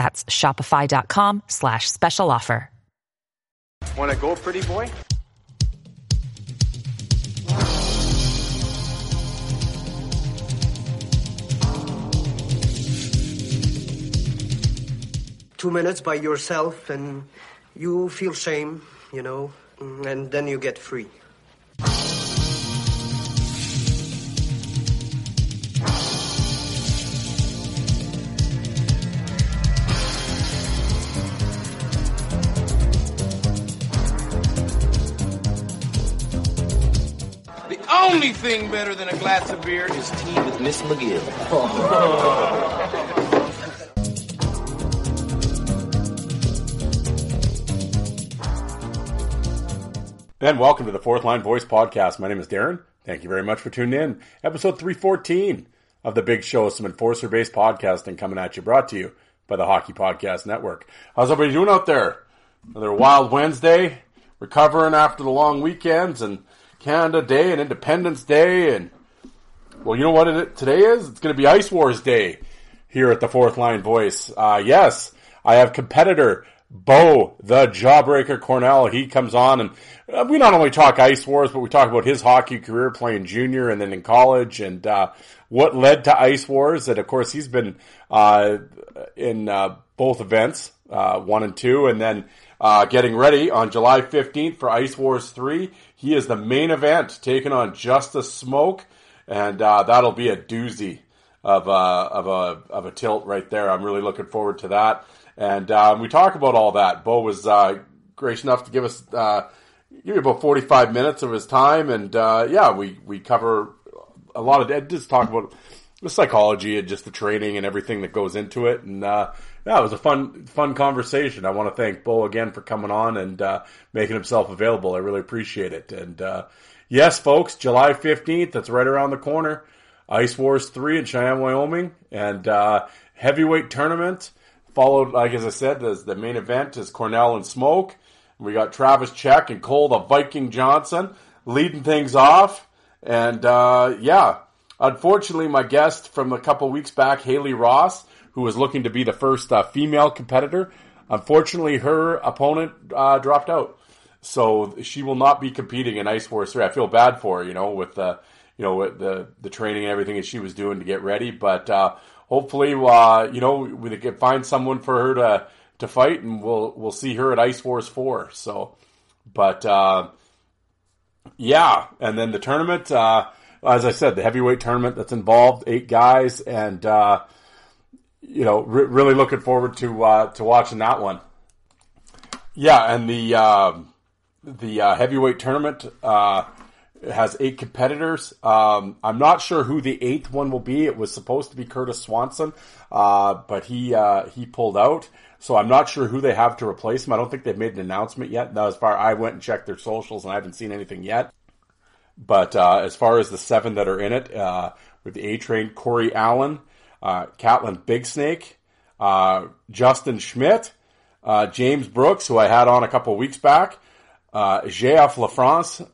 That's shopify.com slash special offer. Want to go, pretty boy? Two minutes by yourself and you feel shame, you know, and then you get free. Only thing better than a glass of beer is tea with Miss McGill. And welcome to the Fourth Line Voice Podcast. My name is Darren. Thank you very much for tuning in. Episode 314 of the Big Show, some enforcer based podcasting coming at you, brought to you by the Hockey Podcast Network. How's everybody doing out there? Another wild Wednesday, recovering after the long weekends and Canada Day and Independence Day. And, well, you know what it, today is? It's going to be Ice Wars Day here at the Fourth Line Voice. Uh, yes, I have competitor Bo, the Jawbreaker Cornell. He comes on and uh, we not only talk Ice Wars, but we talk about his hockey career playing junior and then in college and uh, what led to Ice Wars. And of course, he's been uh, in uh, both events, uh, one and two, and then uh, getting ready on July 15th for Ice Wars 3. He is the main event, taking on Justice Smoke, and that'll be a doozy of a, of a of a tilt right there. I'm really looking forward to that. And um, we talk about all that. Bo was uh, gracious enough to give us uh, give me about 45 minutes of his time, and uh, yeah, we we cover a lot of just talk about the psychology and just the training and everything that goes into it. And uh, yeah, was a fun fun conversation. I want to thank Bo again for coming on and uh, making himself available. I really appreciate it. And uh, yes, folks, July 15th. That's right around the corner. Ice Wars 3 in Cheyenne, Wyoming, and heavyweight tournament followed, like as I said, as the main event is Cornell and Smoke. We got Travis Check and Cole the Viking Johnson leading things off. And uh, yeah, unfortunately, my guest from a couple weeks back, Haley Ross, who was looking to be the first uh, female competitor, unfortunately, her opponent uh, dropped out. So she will not be competing in Ice Wars 3. I feel bad for her, you know, with the, you know, with the, the training and everything that she was doing to get ready. But uh, hopefully, uh, you know, we can find someone for her to to fight, and we'll we'll see her at Ice Wars four. So, but uh, yeah, and then the tournament, uh, as I said, the heavyweight tournament that's involved eight guys, and uh, you know, re- really looking forward to uh, to watching that one. Yeah, and the um, the uh, heavyweight tournament it has eight competitors. Um, I'm not sure who the eighth one will be. It was supposed to be Curtis Swanson, uh, but he uh, he pulled out. So I'm not sure who they have to replace him. I don't think they've made an announcement yet. Now, as far I went and checked their socials, and I haven't seen anything yet. But uh, as far as the seven that are in it, uh, with the A Train, Corey Allen, uh, Catlin Big Snake, uh, Justin Schmidt, James Brooks, who I had on a couple weeks back, uh, J.F. LaFrance,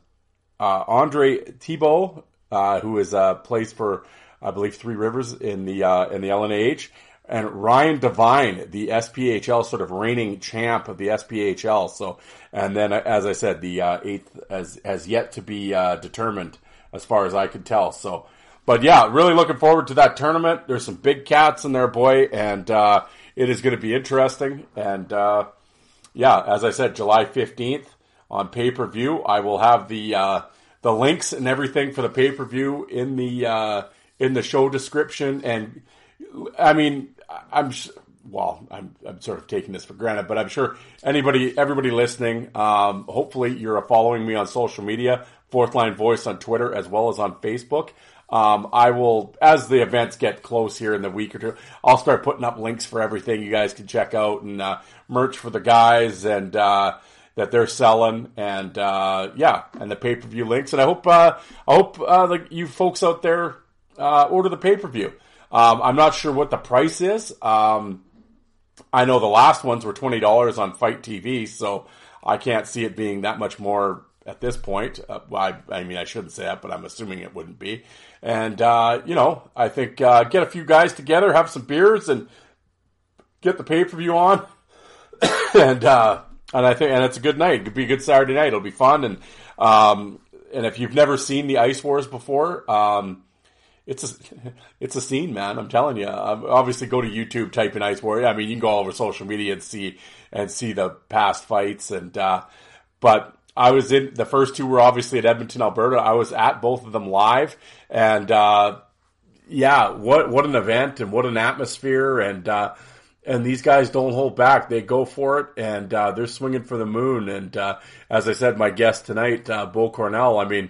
uh, Andre Thibault, uh, who is uh, plays for I believe Three Rivers in the uh, in the LNAH, and Ryan Devine, the SPHL sort of reigning champ of the SPHL. So, and then as I said, the uh, eighth has has yet to be uh, determined as far as I could tell. So, but yeah, really looking forward to that tournament. There's some big cats in there, boy, and uh, it is going to be interesting. And uh, yeah, as I said, July 15th on pay per view. I will have the uh, the links and everything for the pay per view in the uh, in the show description. And I mean, I'm well, I'm, I'm sort of taking this for granted, but I'm sure anybody, everybody listening, um, hopefully you're following me on social media, Fourth Line Voice on Twitter as well as on Facebook. Um, I will, as the events get close here in the week or two, I'll start putting up links for everything you guys can check out and uh, merch for the guys and uh, that they're selling and uh, yeah, and the pay per view links. And I hope uh, I hope uh, like you folks out there uh, order the pay per view. Um, I'm not sure what the price is. Um, I know the last ones were twenty dollars on FITE TV, so I can't see it being that much more at this point. Uh, I, I, mean, I shouldn't say that, but I'm assuming it wouldn't be. And, uh, you know, I think uh, get a few guys together, have some beers, and get the pay per view on. and, uh, and I think, and it's a good night. It'll be a good Saturday night. It'll be fun. And, um, and if you've never seen the Ice Wars before, um, it's a, it's a scene, man. I'm telling you. Um, obviously, go to YouTube, type in Ice War. I mean, you can go all over social media and see and see the past fights. And uh, but I was in the first two were obviously at Edmonton, Alberta. I was at both of them live, and uh, yeah, what what an event and what an atmosphere, and uh, and these guys don't hold back. They go for it, and uh, they're swinging for the moon. And uh, as I said, my guest tonight, uh, Bo Cornell. I mean,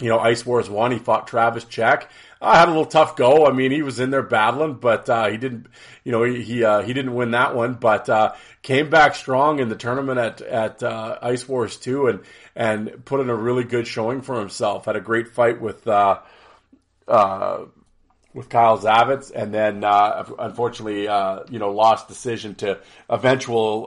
you know, Ice Wars one, he fought Travis Check. I had a little tough go. I mean, he was in there battling, but uh, he didn't. You know, he he, uh, he didn't win that one, but uh, came back strong in the tournament at at uh, Ice Wars two, and and put in a really good showing for himself. Had a great fight with uh, uh, with Kyle Zavitz, and then unfortunately, you know, lost decision to eventual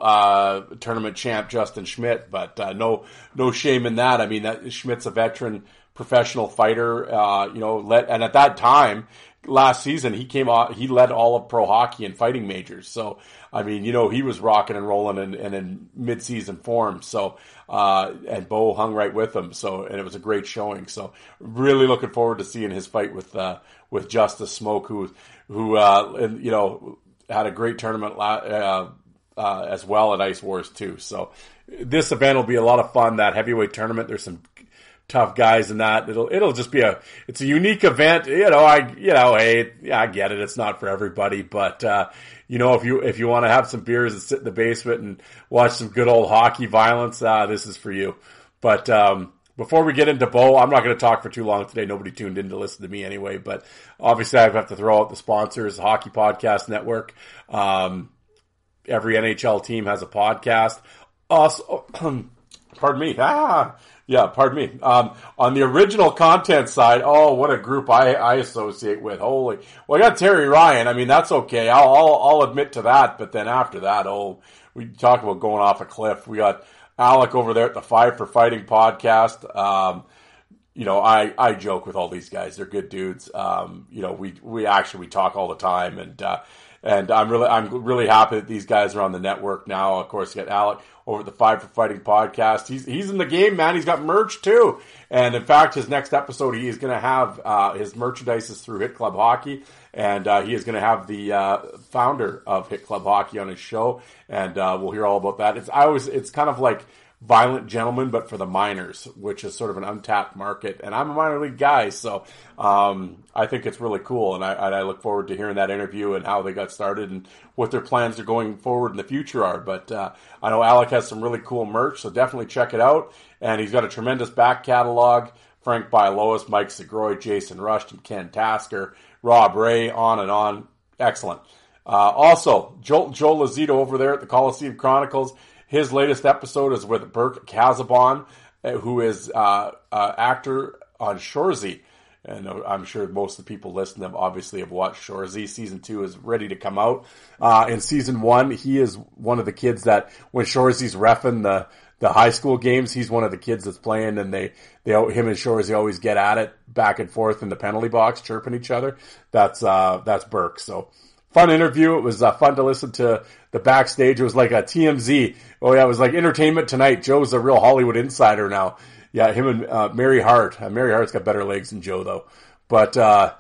tournament champ Justin Schmidt. But no no shame in that. I mean, that Schmidt's a veteran professional fighter. Uh, you know, let and at that time last season he came out he led all of pro hockey and fighting majors. So I mean, you know, he was rocking and rolling and, and in mid season form. So uh, and Bo hung right with him. So and it was a great showing. So really looking forward to seeing his fight with uh, with Justice Smoke, who who uh, and, you know had a great tournament uh, uh, as well at Ice Wars too. So this event will be a lot of fun. That heavyweight tournament. There's some tough guys and that. It'll it'll just be a it's a unique event. You know, I you know, hey, yeah, I get it. It's not for everybody, but uh, you know, if you if you want to have some beers and sit in the basement and watch some good old hockey violence, uh, this is for you. But um, before we get into Bo, I'm not going to talk for too long today. Nobody tuned in to listen to me anyway, but obviously I have to throw out the sponsors, Hockey Podcast Network. Um, every NHL team has a podcast. Also, pardon me. Ah, yeah, pardon me. Um, on the original content side, oh, what a group I, I associate with. Holy, well, I got Terry Ryan. I mean, that's okay. I'll, I'll, I'll admit to that. But then after that, oh, we talk about going off a cliff. We got Alec over there at the Five for Fighting podcast. Um, you know, I, I joke with all these guys. They're good dudes. Um, you know, we, we actually, we talk all the time and, uh, and I'm really, I'm really happy that these guys are on the network now. Of course, you got Alec over at the Five for Fighting podcast. He's he's in the game, man. He's got merch too, and in fact, his next episode he is going to have uh, his merchandise is through Hit Club Hockey, and uh, he is going to have the uh, founder of Hit Club Hockey on his show, and uh, we'll hear all about that. It's I always it's kind of like Violent Gentlemen, but for the minors, which is sort of an untapped market. And I'm a minor league guy, so um, I think it's really cool. And I, I, look forward to hearing that interview and how they got started and what their plans are going forward in the future are. But uh, I know Alec has some really cool merch, so definitely check it out. And he's got a tremendous back catalog. Frank Bialowas, Mike Segroy, Jason Rushton, Ken Tasker, Rob Ray, on and on. Excellent. Uh, also, Joel, Joe Lazito over there at the Coliseum Chronicles his latest episode is with Burke Casabon, uh, who is uh, uh, actor on Shoresy. And uh, I'm sure most of the people listening them obviously have watched Shoresy. Season two is ready to come out. Uh, in season one, he is one of the kids that when Shoresy's refing the the high school games, he's one of the kids that's playing, and they they him and Shoresy always get at it back and forth in the penalty box, chirping each other. That's uh, that's Burke. So fun interview. It was uh, fun to listen to the backstage. It was like a TMZ. Oh yeah, it was like Entertainment Tonight. Joe's a real Hollywood insider now. Yeah, him and uh, Mary Hart. Uh, Mary Hart's got better legs than Joe though. But uh,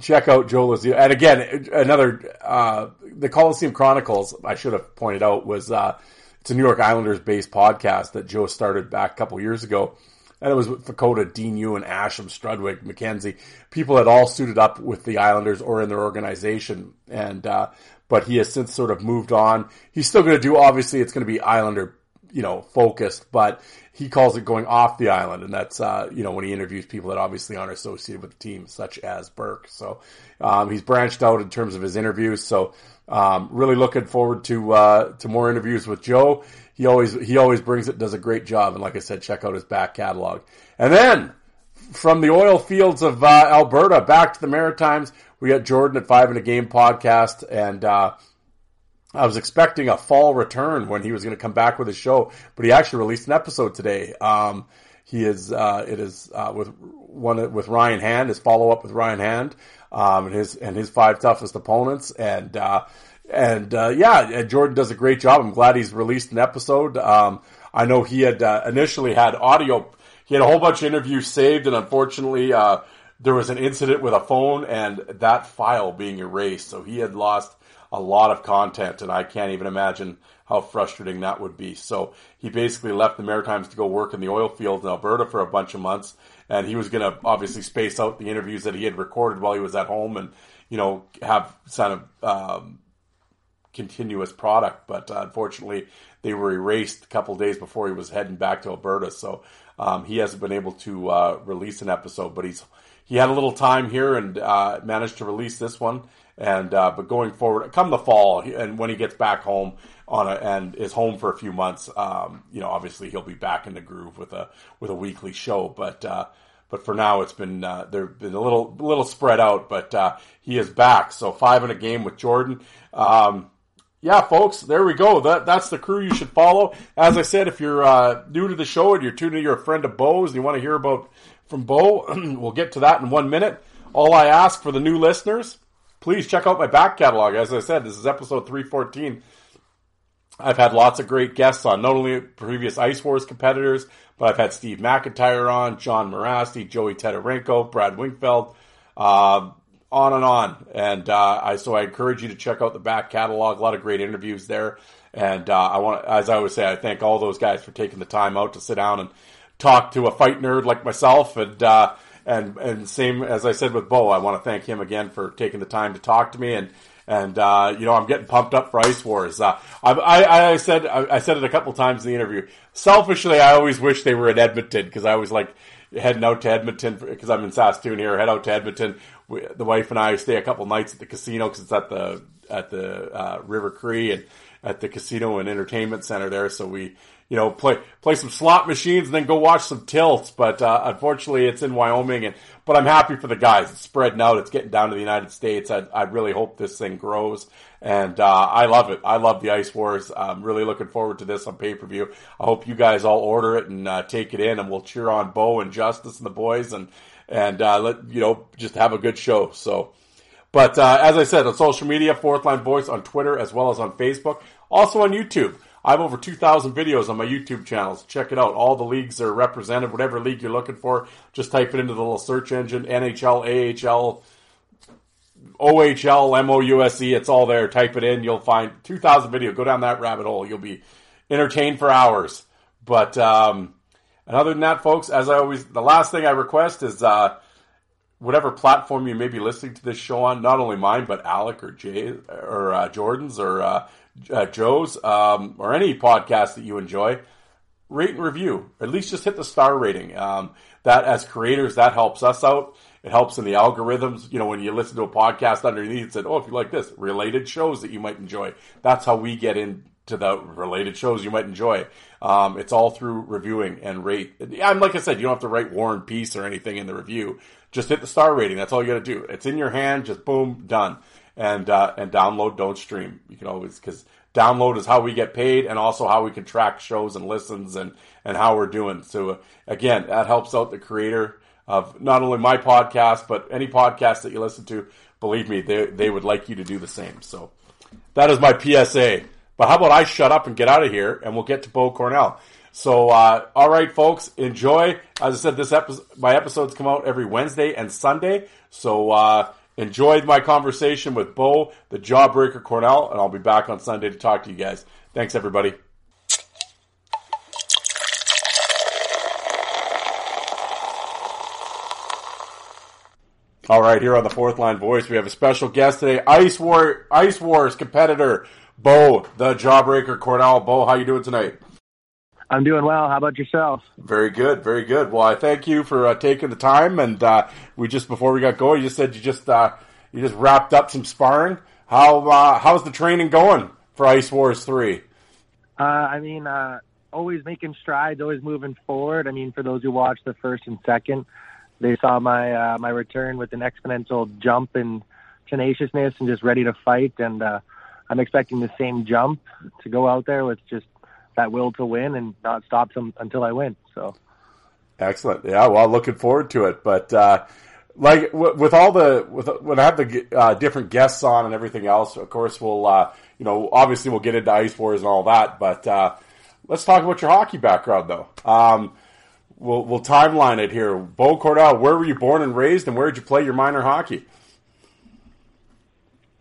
check out Joe Lazio. And again, another uh, the Coliseum Chronicles. I should have pointed out was uh, it's a New York Islanders based podcast that Joe started back a couple years ago. And it was with Vukota, Dean Ewan, Asham, Strudwick, McKenzie, people that all suited up with the Islanders or in their organization. And, uh, but he has since sort of moved on. He's still going to do, obviously, it's going to be Islander, you know, focused, but he calls it going off the island. And that's, uh, you know, when he interviews people that obviously aren't associated with the team, such as Burke. So, um, he's branched out in terms of his interviews. So, um, really looking forward to, uh, to more interviews with Joe he always he always brings it, does a great job, and like I said, check out his back catalog. And then from the oil fields of uh, Alberta back to the Maritimes, we got Jordan at Five in a Game podcast, and uh, I was expecting a fall return when he was going to come back with his show, but he actually released an episode today. Um, he is uh, it is uh, with one with Ryan Hand, his follow up with Ryan Hand, um, and his and his five toughest opponents, and uh, and uh, yeah, Jordan does a great job. I'm glad he's released an episode. Um, I know he had uh, initially had audio. He had a whole bunch of interviews saved, and unfortunately, uh, there was an incident with a phone and that file being erased. So he had lost a lot of content, and I can't even imagine how frustrating that would be. So he basically left the Maritimes to go work in the oil fields in Alberta for a bunch of months, and he was going to obviously space out the interviews that he had recorded while he was at home, and you know have kind of um, continuous product, but uh, unfortunately they were erased a couple days before he was heading back to Alberta. So um, he hasn't been able to uh, release an episode, but he's he had a little time here and uh, managed to release this one. And uh, but going forward, come the fall, and when he gets back home on a, and is home for a few months, um, you know, obviously he'll be back in the groove with a with a weekly show. But uh, but for now, it's been uh, they've been a little little spread out. But uh, he is back, so five in a game with Jordan. Um, yeah, folks, there we go. That that's the crew you should follow. As I said, if you're uh, new to the show and you're tuning, you're a friend of Bo's, and you want to hear about from Bo, we'll get to that in one minute. All I ask for the new listeners, please check out my back catalog. As I said, this is episode 314. I've had lots of great guests on, not only previous Ice Wars competitors, but I've had Steve MacIntyre on, John Morasti, Joey Tetarenko, Brad Wingfield, uh, on and on. And uh, I so I encourage you to check out the back catalog. A lot of great interviews there. And uh, I want, as I always say, I thank all those guys for taking the time out to sit down and talk to a fight nerd like myself. And uh, and and same as I said with Bo, I want to thank him again for taking the time to talk to me. And and uh, you know I'm getting pumped up for Ice Wars. Uh, I, I, I, said I, I said it a couple times in the interview. Selfishly, I always wish they were in Edmonton because I was like heading out to Edmonton because I'm in Saskatoon here. Head out to Edmonton. We, the wife and I stay a couple nights at the casino because it's at the at the uh, River Cree and at the casino and entertainment center there. So we, you know, play play some slot machines and then go watch some tilts. But uh, unfortunately, it's in Wyoming. And but I'm happy for the guys. It's spreading out. It's getting down to the United States. I, I really hope this thing grows. And uh, I love it. I love the Ice Wars. I'm really looking forward to this on pay per view. I hope you guys all order it and uh, take it in, and we'll cheer on Bo and Justice and the boys, and and uh, let you know just have a good show. So. But uh, as I said, on social media, Fourth Line Voice on Twitter as well as on Facebook, also on YouTube. I have over 2,000 videos on my YouTube channels. Check it out. All the leagues are represented. Whatever league you're looking for, just type it into the little search engine. NHL, AHL, OHL, MOUSE. It's all there. Type it in. You'll find 2,000 video. Go down that rabbit hole. You'll be entertained for hours. But um, and other than that, folks, as I always, the last thing I request is uh, whatever platform you may be listening to this show on, not only mine, but Alec or Jay or uh, Jordan's or uh, uh, Joe's um, or any podcast that you enjoy, rate and review. At least just hit the star rating. Um, that as creators, that helps us out. It helps in the algorithms. You know, when you listen to a podcast underneath, it said, "Oh, if you like this, related shows that you might enjoy." That's how we get into the related shows you might enjoy. Um, it's all through reviewing and rate. I'm like I said, you don't have to write War and Peace or anything in the review. Just hit the star rating. That's all you got to do. It's in your hand. Just boom, done. And uh, and download, don't stream. You can always because download is how we get paid and also how we can track shows and listens and and how we're doing. So uh, again, that helps out the creator of not only my podcast, but any podcast that you listen to. Believe me, they, they would like you to do the same. So that is my PSA. But how about I shut up and get out of here, and we'll get to Bo Cornell. So, uh, all right, folks, enjoy. As I said, this episode, my episodes come out every Wednesday and Sunday. So, uh, enjoyed my conversation with Bo, the Jawbreaker Cornell, and I'll be back on Sunday to talk to you guys. Thanks, everybody. All right, here on the fourth line voice, we have a special guest today, Ice War Ice Wars competitor Bo, the Jawbreaker Cornell. Bo, how you doing tonight? I'm doing well. How about yourself? Very good, very good. Well, I thank you for uh, taking the time. And uh, we just before we got going, you said you just uh, you just wrapped up some sparring. How uh, how's the training going for Ice Wars Three? Uh, I mean, uh, always making strides, always moving forward. I mean, for those who watched the first and second, they saw my my return with an exponential jump in tenaciousness and just ready to fight. And I'm expecting the same jump to go out there with just that will to win and not stop them until I win. So excellent. Yeah, well, looking forward to it. But uh, like with all the with when I have the uh, different guests on and everything else, of course we'll uh, you know obviously we'll get into ice wars and all that. But uh, let's talk about your hockey background though. Um, we'll we'll timeline it here. Bo Cornell, where were you born and raised, and where did you play your minor hockey?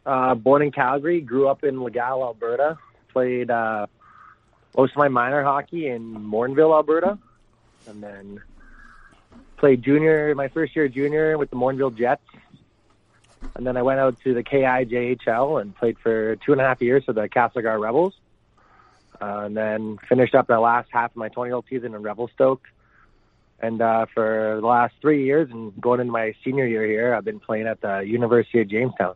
Uh, born in Calgary, grew up in Legal, Alberta. Played uh, most of my minor hockey in Morinville, Alberta, and then played junior my first year junior with the Morinville Jets, and then I went out to the KIJHL and played for two and a half years for the Castlegar Rebels, uh, and then finished up the last half of my 20 year old season in Revelstoke. And uh, for the last three years and going into my senior year here, I've been playing at the University of Jamestown.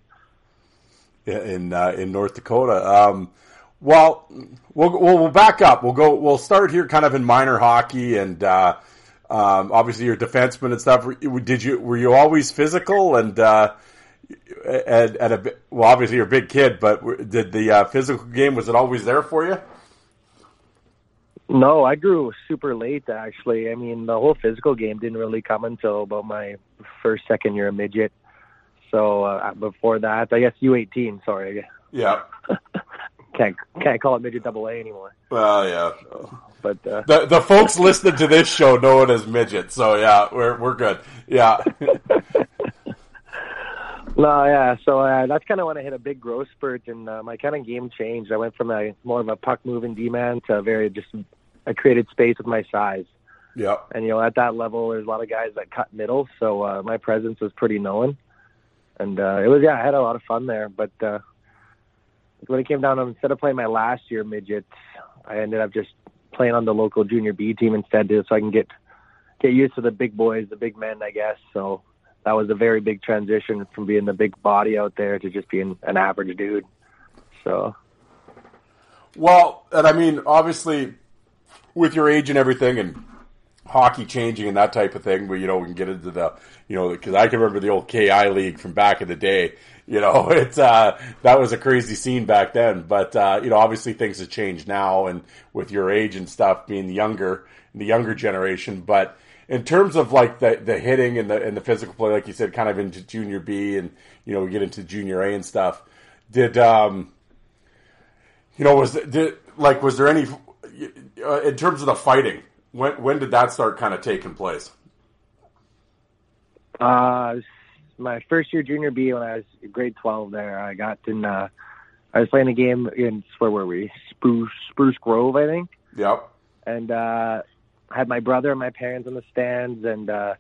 In uh, in North Dakota. Um, well, we'll we'll back up. We'll go. We'll start here, kind of in minor hockey, and uh, um, obviously your defenseman and stuff. Did you were you always physical and uh, at, at a well? Obviously, you're a big kid, but did the uh, physical game was it always there for you? No, I grew super late. Actually, I mean the whole physical game didn't really come until about my first second year of midget. So uh, before that, I guess U eighteen. Sorry. Yeah. can't can't call it midget double A anymore. Well, yeah. But uh, the the folks listening to this show know it as midget, so yeah, we're we're good. Yeah. no, yeah. So uh, that's kind of when I hit a big growth spurt, and uh, my kind of game changed. I went from a more of a puck moving D man to a very just I created space with my size. Yeah. And you know, at that level, there's a lot of guys that cut middle, so uh, my presence was pretty known. And uh, it was yeah, I had a lot of fun there, but. uh when it came down to instead of playing my last year midgets, I ended up just playing on the local junior B team instead, so I can get get used to the big boys, the big men, I guess. So that was a very big transition from being the big body out there to just being an average dude. So, well, and I mean, obviously, with your age and everything, and hockey changing and that type of thing, but you know, we can get into the, you know, because I can remember the old KI league from back in the day you know, it's uh, that was a crazy scene back then. But uh, you know, obviously things have changed now, and with your age and stuff being younger, the younger generation. But in terms of like the the hitting and the and the physical play, like you said, kind of into junior B, and you know, we get into junior A and stuff. Did um, you know, was did like was there any uh, in terms of the fighting? When when did that start kind of taking place? Uh, my first year junior B when I was grade 12 there. I got in, uh, I was playing a game in, where were we? Spruce, Spruce Grove, I think. Yep. And, uh, I had my brother and my parents in the stands and, uh,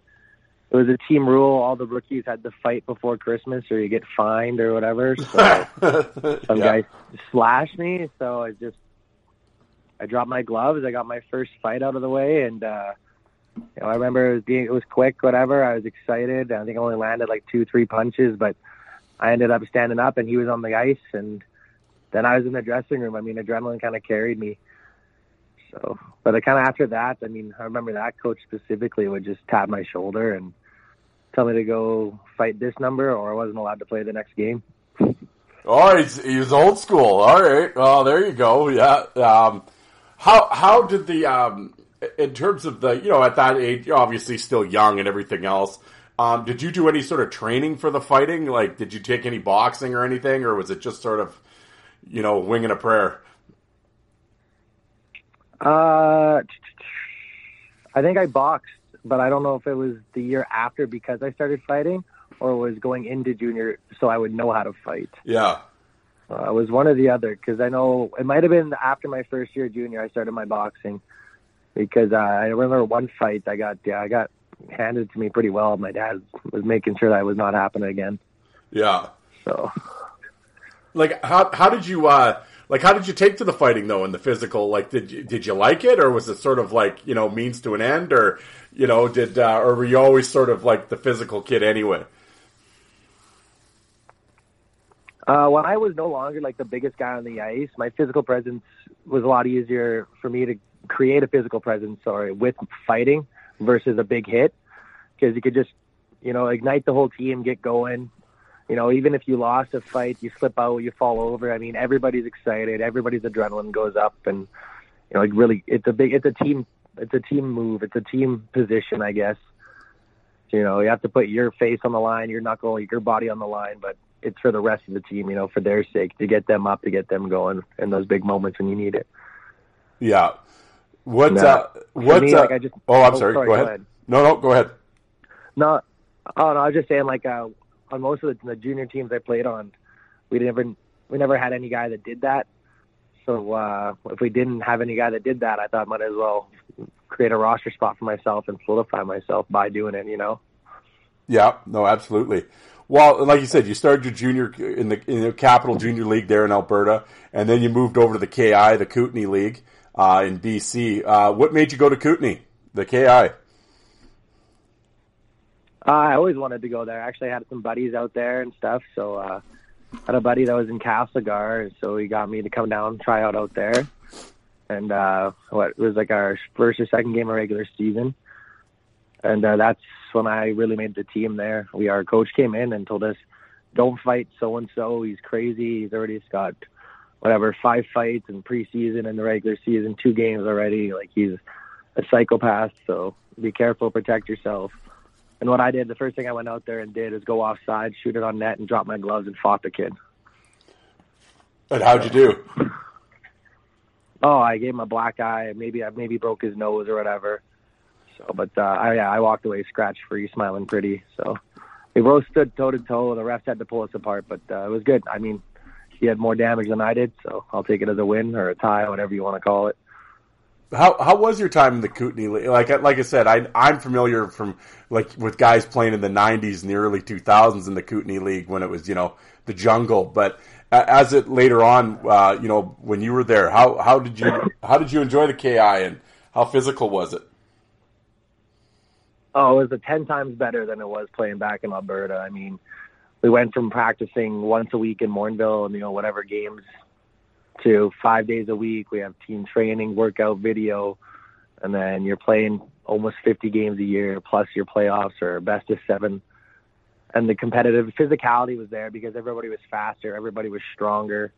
it was a team rule. All the rookies had to fight before Christmas or you get fined or whatever. So some yeah. guy slashed me. So I just, I dropped my gloves. I got my first fight out of the way and, uh, you know, I remember it was being it was quick, whatever. I was excited. I think I only landed like two, three punches, but I ended up standing up, and he was on the ice, and then I was in the dressing room. I mean, adrenaline kind of carried me. So, but kind of after that, I mean, I remember that coach specifically would just tap my shoulder and tell me to go fight this number, or I wasn't allowed to play the next game. Oh, he's, he's old school. All right. Well, there you go. Yeah. Um, how how did the um, in terms of the, you know, at that age, you're obviously still young and everything else. Um, did you do any sort of training for the fighting? Like, did you take any boxing or anything, or was it just sort of, you know, winging a prayer? Uh, I think I boxed, but I don't know if it was the year after because I started fighting, or was going into junior so I would know how to fight. Yeah. Uh, it was one or the other because I know it might have been after my first year junior I started my boxing because uh, I remember one fight I got yeah I got handed to me pretty well. My dad was making sure that it was not happening again. Yeah. So, like, how how did you uh like how did you take to the fighting though in the physical? Like, did you, did you like it, or was it sort of like you know means to an end, or you know did uh, or were you always sort of like the physical kid anyway? Uh, when I was no longer like the biggest guy on the ice, my physical presence was a lot easier for me to create a physical presence, sorry, with fighting versus a big hit, because you could just, you know, ignite the whole team, get going. You know, even if you lost a fight, you slip out, you fall over. I mean, everybody's excited, everybody's adrenaline goes up, and you know, like really, it's a big, it's a team, it's a team move, it's a team position, I guess. You know, you have to put your face on the line, your knuckle, your body on the line, but it's for the rest of the team, you know, for their sake, to get them up, to get them going in those big moments when you need it. Yeah. What? No. Uh, what? me, uh, like, I just- oh, I'm oh, sorry. sorry, Go go ahead. ahead. No, no, go ahead. No, oh no, I was just saying like uh, on most of the, the junior teams I played on, we never we never had any guy that did that. So uh, if we didn't have any guy that did that, I thought I might as well create a roster spot for myself and solidify myself by doing it. You know. Yeah, no, absolutely. Well, like you said, you started your junior in the in the Capital Junior League there in Alberta, and then you moved over to the KI, the Kootenay League, uh, in BC. Uh, what made you go to Kootenay, the KI? Uh, I always wanted to go there. Actually, had some buddies out there and stuff. So uh, I had a buddy that was in Castlegar, so he got me to come down and try out out there. And uh, what it was like our first or second game of regular season, and uh, that's when I really made the team there. We our coach came in and told us, "Don't fight so and so. He's crazy. He's already got whatever five fights in preseason and the regular season, two games already. Like he's a psychopath. So be careful, protect yourself." And what I did, the first thing I went out there and did is go offside, shoot it on net, and drop my gloves and fought the kid. And how'd you do? Oh, I gave him a black eye. Maybe I maybe broke his nose or whatever. So, but uh, I, yeah, I walked away scratch free, smiling pretty. So we both stood toe to toe. The refs had to pull us apart, but uh, it was good. I mean, he had more damage than I did, so I'll take it as a win or a tie, whatever you want to call it. How how was your time in the Kootenay? Like like I said, I I'm familiar from like with guys playing in the '90s and the early 2000s in the Kootenay League when it was you know the jungle. But as it later on, uh, you know, when you were there, how how did you how did you enjoy the KI and how physical was it? Oh, it was a ten times better than it was playing back in Alberta. I mean, we went from practicing once a week in Morinville and you know whatever games to five days a week. We have team training, workout, video, and then you're playing almost 50 games a year plus your playoffs or best of seven. And the competitive physicality was there because everybody was faster, everybody was stronger.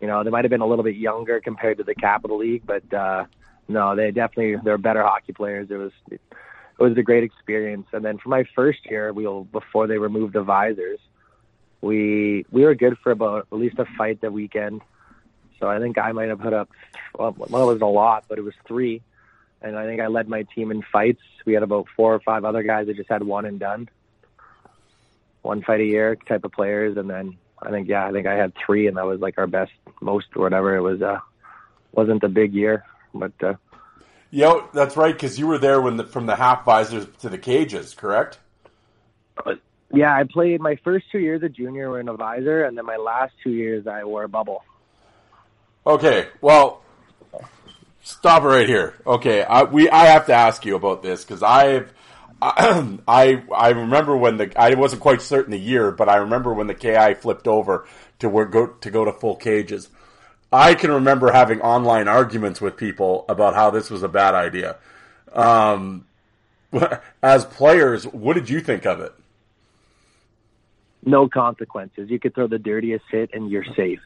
You know, they might have been a little bit younger compared to the Capital League, but uh, no, they definitely they're better hockey players. It was it was a great experience. And then for my first year, we will before they removed the visors, we we were good for about at least a fight the weekend. So I think I might have put up well, well it was a lot, but it was three. And I think I led my team in fights. We had about four or five other guys that just had one and done. One fight a year type of players and then I think yeah, I think I had three and that was like our best most or whatever. It was uh wasn't a big year. But uh Yeah, that's right because you were there when the, from the half visors to the cages, correct? Uh, yeah, I played my first two years of junior in a visor and then my last two years I wore a bubble. Okay, well, stop it right here. Okay, I, we I have to ask you about this because I've I I remember when the I wasn't quite certain the year, but I remember when the KI flipped over to where go to go to full cages. I can remember having online arguments with people about how this was a bad idea. Um, as players, what did you think of it? No consequences. You could throw the dirtiest hit and you're safe.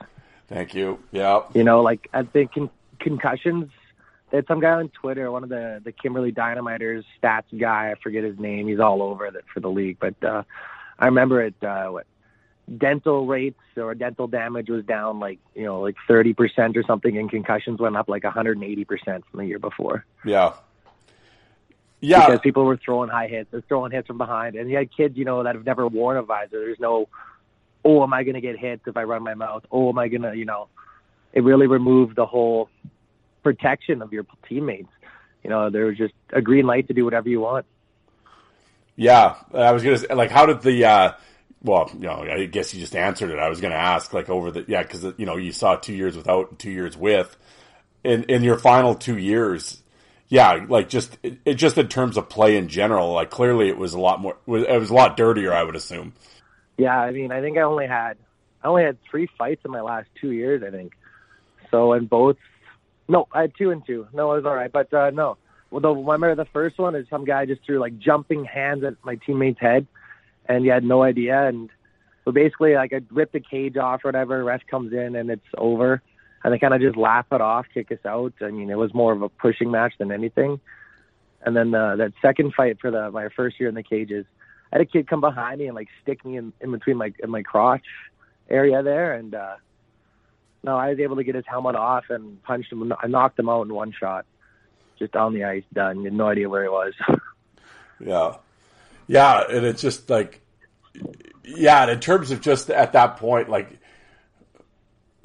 Thank you. Yeah. You know, like I think con- concussions. There's some guy on Twitter, one of the the Kimberley Dynamiters stats guy. I forget his name. He's all over it for the league. But uh, I remember it. Uh, what dental rates or dental damage was down like you know like 30 percent or something, and concussions went up like 180 percent from the year before. Yeah. Yeah. because people were throwing high hits, they're throwing hits from behind, and you had kids, you know, that have never worn a visor. There's no, oh, am I going to get hit if I run my mouth? Oh, am I going to, you know, it really removed the whole protection of your teammates. You know, there was just a green light to do whatever you want. Yeah, I was gonna say, like, how did the uh, well, you know, I guess you just answered it. I was gonna ask, like, over the yeah, because you know you saw two years without, two years with, in in your final two years. Yeah, like just it, it just in terms of play in general, like clearly it was a lot more. It was a lot dirtier, I would assume. Yeah, I mean, I think I only had I only had three fights in my last two years, I think. So in both, no, I had two and two. No, it was all right, but uh, no. Well, the, remember the first one is some guy just threw like jumping hands at my teammate's head, and he had no idea. And so basically, like I ripped the cage off or whatever. Ref comes in and it's over, and they kind of just laugh it off, kick us out. I mean, it was more of a pushing match than anything. And then uh, that second fight for the my first year in the cages, I had a kid come behind me and like stick me in, in between my in my crotch area there, and uh, no, I was able to get his helmet off and punched him. I knocked him out in one shot, just on the ice, done. Had no idea where he was. yeah, yeah, and it's just like, yeah, and in terms of just at that point, like.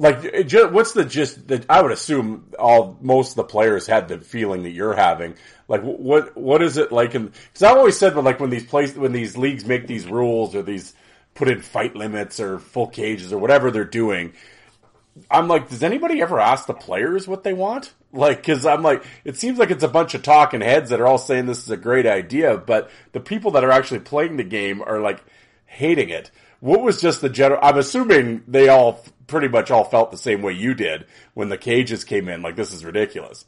Like, just, what's the just that I would assume all most of the players had the feeling that you're having. Like, what what is it like? Because I've always said, when like when these places, when these leagues make these rules or these put in fight limits or full cages or whatever they're doing, I'm like, does anybody ever ask the players what they want? Like, cause I'm like, it seems like it's a bunch of talking heads that are all saying this is a great idea, but the people that are actually playing the game are like hating it. What was just the general, I'm assuming they all pretty much all felt the same way you did when the cages came in. Like, this is ridiculous.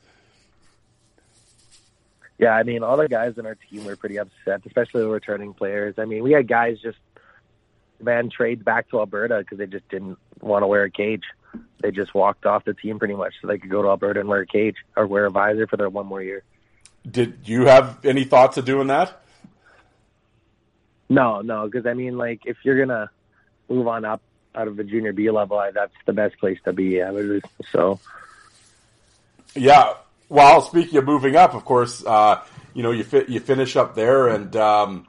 Yeah, I mean, all the guys in our team were pretty upset, especially the returning players. I mean, we had guys just man trades back to Alberta because they just didn't want to wear a cage. They just walked off the team pretty much so they could go to Alberta and wear a cage or wear a visor for their one more year. Did you have any thoughts of doing that? No, no, because I mean, like, if you're gonna move on up out of the junior B level, I, that's the best place to be. I would, so. Yeah. Well, speaking of moving up, of course, uh, you know, you fit, you finish up there, and um,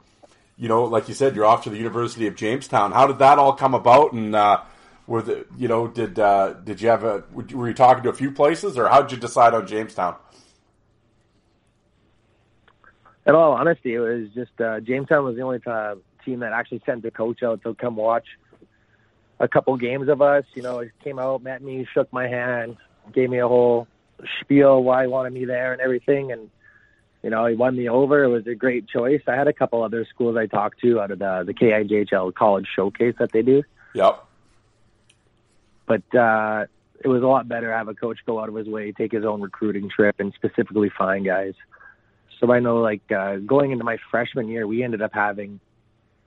you know, like you said, you're off to the University of Jamestown. How did that all come about? And uh, were the, you know, did uh, did you have a were you talking to a few places, or how did you decide on Jamestown? In all honesty, it was just uh, Jamestown was the only uh, team that actually sent the coach out to come watch a couple games of us. You know, he came out, met me, shook my hand, gave me a whole spiel why he wanted me there and everything, and you know, he won me over. It was a great choice. I had a couple other schools I talked to out of the the KIJHL college showcase that they do. Yep. But uh, it was a lot better to have a coach go out of his way, take his own recruiting trip, and specifically find guys. So I know, like uh, going into my freshman year, we ended up having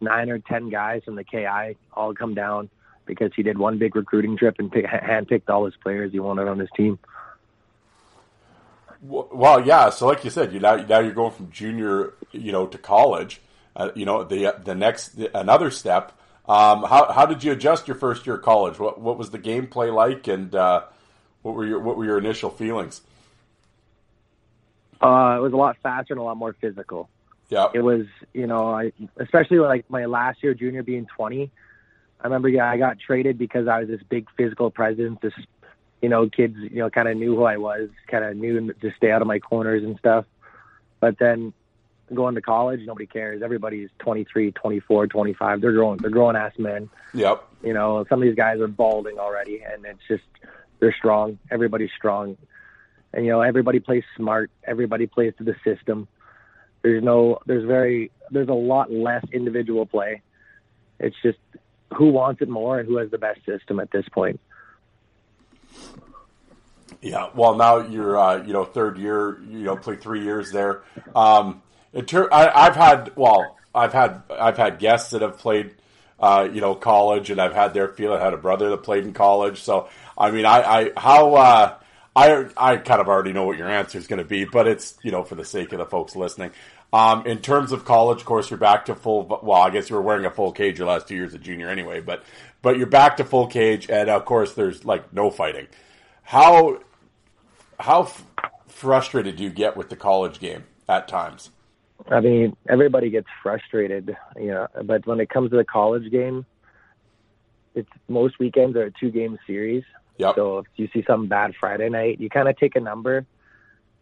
nine or ten guys from the KI all come down because he did one big recruiting trip and pick, handpicked all his players he wanted on his team. Well, yeah. So, like you said, you now now you're going from junior, you know, to college. Uh, you know, the the next the, another step. Um, how how did you adjust your first year of college? What what was the gameplay like, and uh, what were your what were your initial feelings? Uh, it was a lot faster and a lot more physical. Yeah, it was. You know, I especially like my last year junior being twenty. I remember, yeah, I got traded because I was this big physical presence, this you know, kids, you know, kind of knew who I was, kind of knew to stay out of my corners and stuff. But then going to college, nobody cares. Everybody's 23, 24, 25. They're growing, they're growing ass men. Yep. You know, some of these guys are balding already and it's just, they're strong. Everybody's strong. And, you know, everybody plays smart. Everybody plays to the system. There's no, there's very, there's a lot less individual play. It's just who wants it more and who has the best system at this point. Yeah, well, now you're uh, you know third year, you know, play three years there. Um, ter- I, have had well, I've had I've had guests that have played, uh, you know, college, and I've had their feel. I had a brother that played in college, so I mean, I, I how uh, I I kind of already know what your answer is going to be, but it's you know for the sake of the folks listening. Um, in terms of college, of course, you're back to full. Well, I guess you were wearing a full cage your last two years of junior anyway, but but you're back to full cage, and of course, there's like no fighting. How how f- frustrated do you get with the college game at times? I mean, everybody gets frustrated, you know, but when it comes to the college game, it's most weekends are a two game series. Yep. So if you see something bad Friday night, you kind of take a number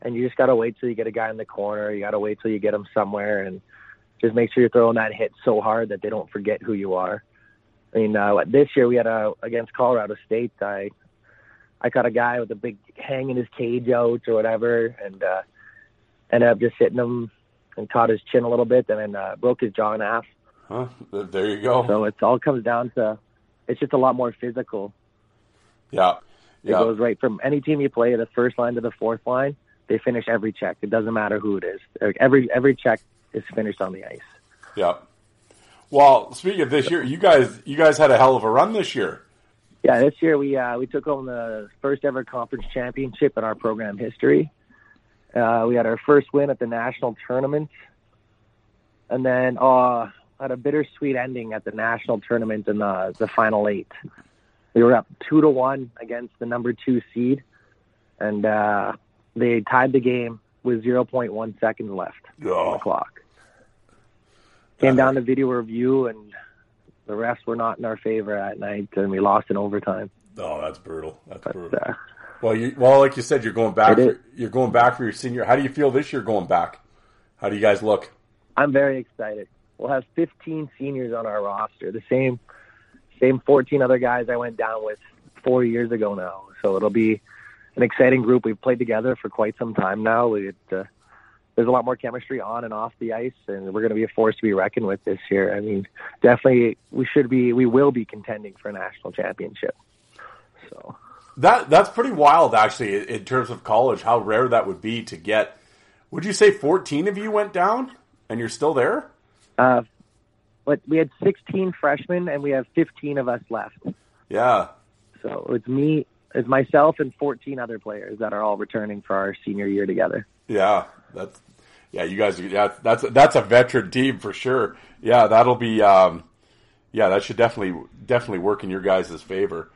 and you just got to wait till you get a guy in the corner. You got to wait till you get him somewhere and just make sure you're throwing that hit so hard that they don't forget who you are. I mean, uh, this year we had a against Colorado State. I I caught a guy with a big hang in his cage out or whatever, and uh, ended up just hitting him and caught his chin a little bit, and then uh, broke his jaw in half. Huh? There you go. So it all comes down to it's just a lot more physical. Yeah. Yeah. It goes right from any team you play, the first line to the fourth line. They finish every check. It doesn't matter who it is. Every every check is finished on the ice. Yeah. Well, speaking of this year, you guys you guys had a hell of a run this year. Yeah, this year we uh, we took home the first ever conference championship in our program history. Uh, we had our first win at the national tournament, and then uh, had a bittersweet ending at the national tournament in the the final eight. We were up two to one against the number two seed, and uh, they tied the game with 0.1 seconds left oh. on the clock. Came down to video review, and the refs were not in our favor at night, and we lost in overtime. Oh, that's brutal. That's but, brutal. Uh, well, you, well, like you said, you're going back. For, you're going back for your senior. How do you feel this year going back? How do you guys look? I'm very excited. We'll have 15 seniors on our roster, the same same 14 other guys I went down with four years ago now. So it'll be an exciting group. We've played together for quite some time now. We, uh, there's a lot more chemistry on and off the ice, and we're going to be a force to be reckoned with this year. I mean, definitely, we should be, we will be contending for a national championship. So that that's pretty wild, actually, in terms of college. How rare that would be to get. Would you say 14 of you went down, and you're still there? Uh, but we had 16 freshmen, and we have 15 of us left. Yeah. So it's me, it's myself, and 14 other players that are all returning for our senior year together. Yeah, that's yeah. You guys, yeah, that's that's a veteran team for sure. Yeah, that'll be. Um, yeah, that should definitely definitely work in your guys' favor.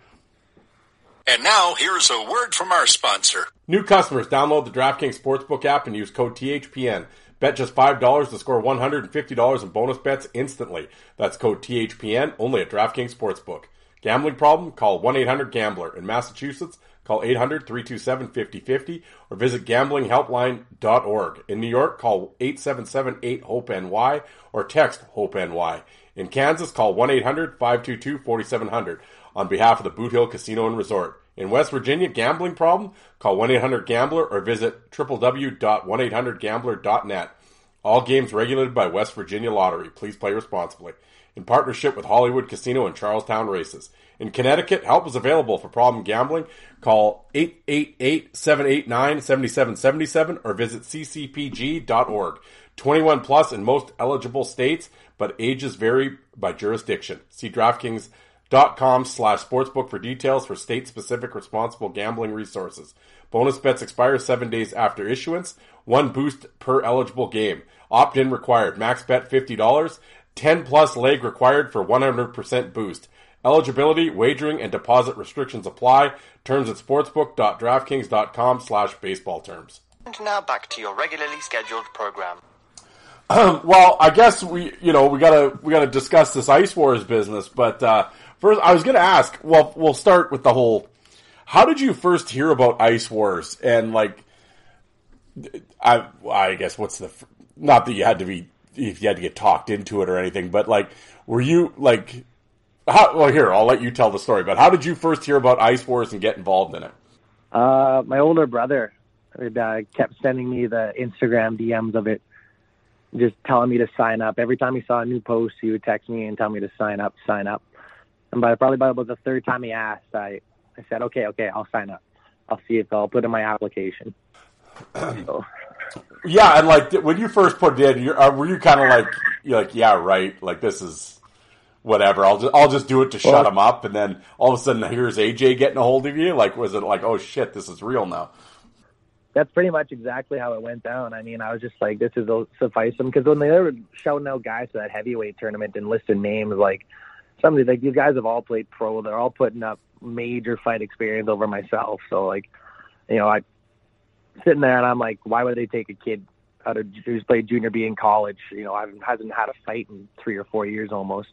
And now, here's a word from our sponsor. New customers download the DraftKings Sportsbook app and use code THPN. Bet just $5 to score $150 in bonus bets instantly. That's code THPN only at DraftKings Sportsbook. Gambling problem? Call 1-800-GAMBLER. In Massachusetts, call 800-327-5050 or visit gamblinghelpline.org. In New York, call 877-8-HOPE-NY or text HOPE-NY. In Kansas, call 1-800-522-4700 on behalf of the Boot Hill Casino and Resort. In West Virginia, gambling problem? Call 1-800-GAMBLER or visit www.1800gambler.net. All games regulated by West Virginia Lottery. Please play responsibly. In partnership with Hollywood Casino and Charles Town Races. In Connecticut, help is available for problem gambling. Call 888-789-7777 or visit ccpg.org. 21 plus in most eligible states, but ages vary by jurisdiction. See DraftKings dot com slash sportsbook for details for state specific responsible gambling resources. Bonus bets expire seven days after issuance. One boost per eligible game. Opt in required. Max bet $50. 10 plus leg required for 100% boost. Eligibility, wagering, and deposit restrictions apply. Terms at sportsbook.draftkings.com slash baseball terms. And now back to your regularly scheduled program. Um, well, I guess we, you know, we gotta, we gotta discuss this Ice Wars business, but, uh, First, I was going to ask. Well, we'll start with the whole. How did you first hear about Ice Wars? And like, I, I guess what's the not that you had to be if you had to get talked into it or anything, but like, were you like, how, well, here I'll let you tell the story. But how did you first hear about Ice Wars and get involved in it? Uh, my older brother uh, kept sending me the Instagram DMs of it, just telling me to sign up. Every time he saw a new post, he would text me and tell me to sign up, sign up. And by probably by about the third time he asked, I, I said, okay, okay, I'll sign up. I'll see if I'll put in my application. so. Yeah, and like when you first put it in, uh, were you kind of like, you're like, yeah, right, like this is whatever. I'll just I'll just do it to well, shut him up, and then all of a sudden here's AJ getting a hold of you. Like, was it like, oh shit, this is real now? That's pretty much exactly how it went down. I mean, I was just like, this is suffice them because when they were shouting out guys to that heavyweight tournament and listing names like somebody like these guys have all played pro. They're all putting up major fight experience over myself. So like, you know, I sitting there and I'm like, why would they take a kid out of who's played junior B in college? You know, I hasn't had a fight in three or four years almost.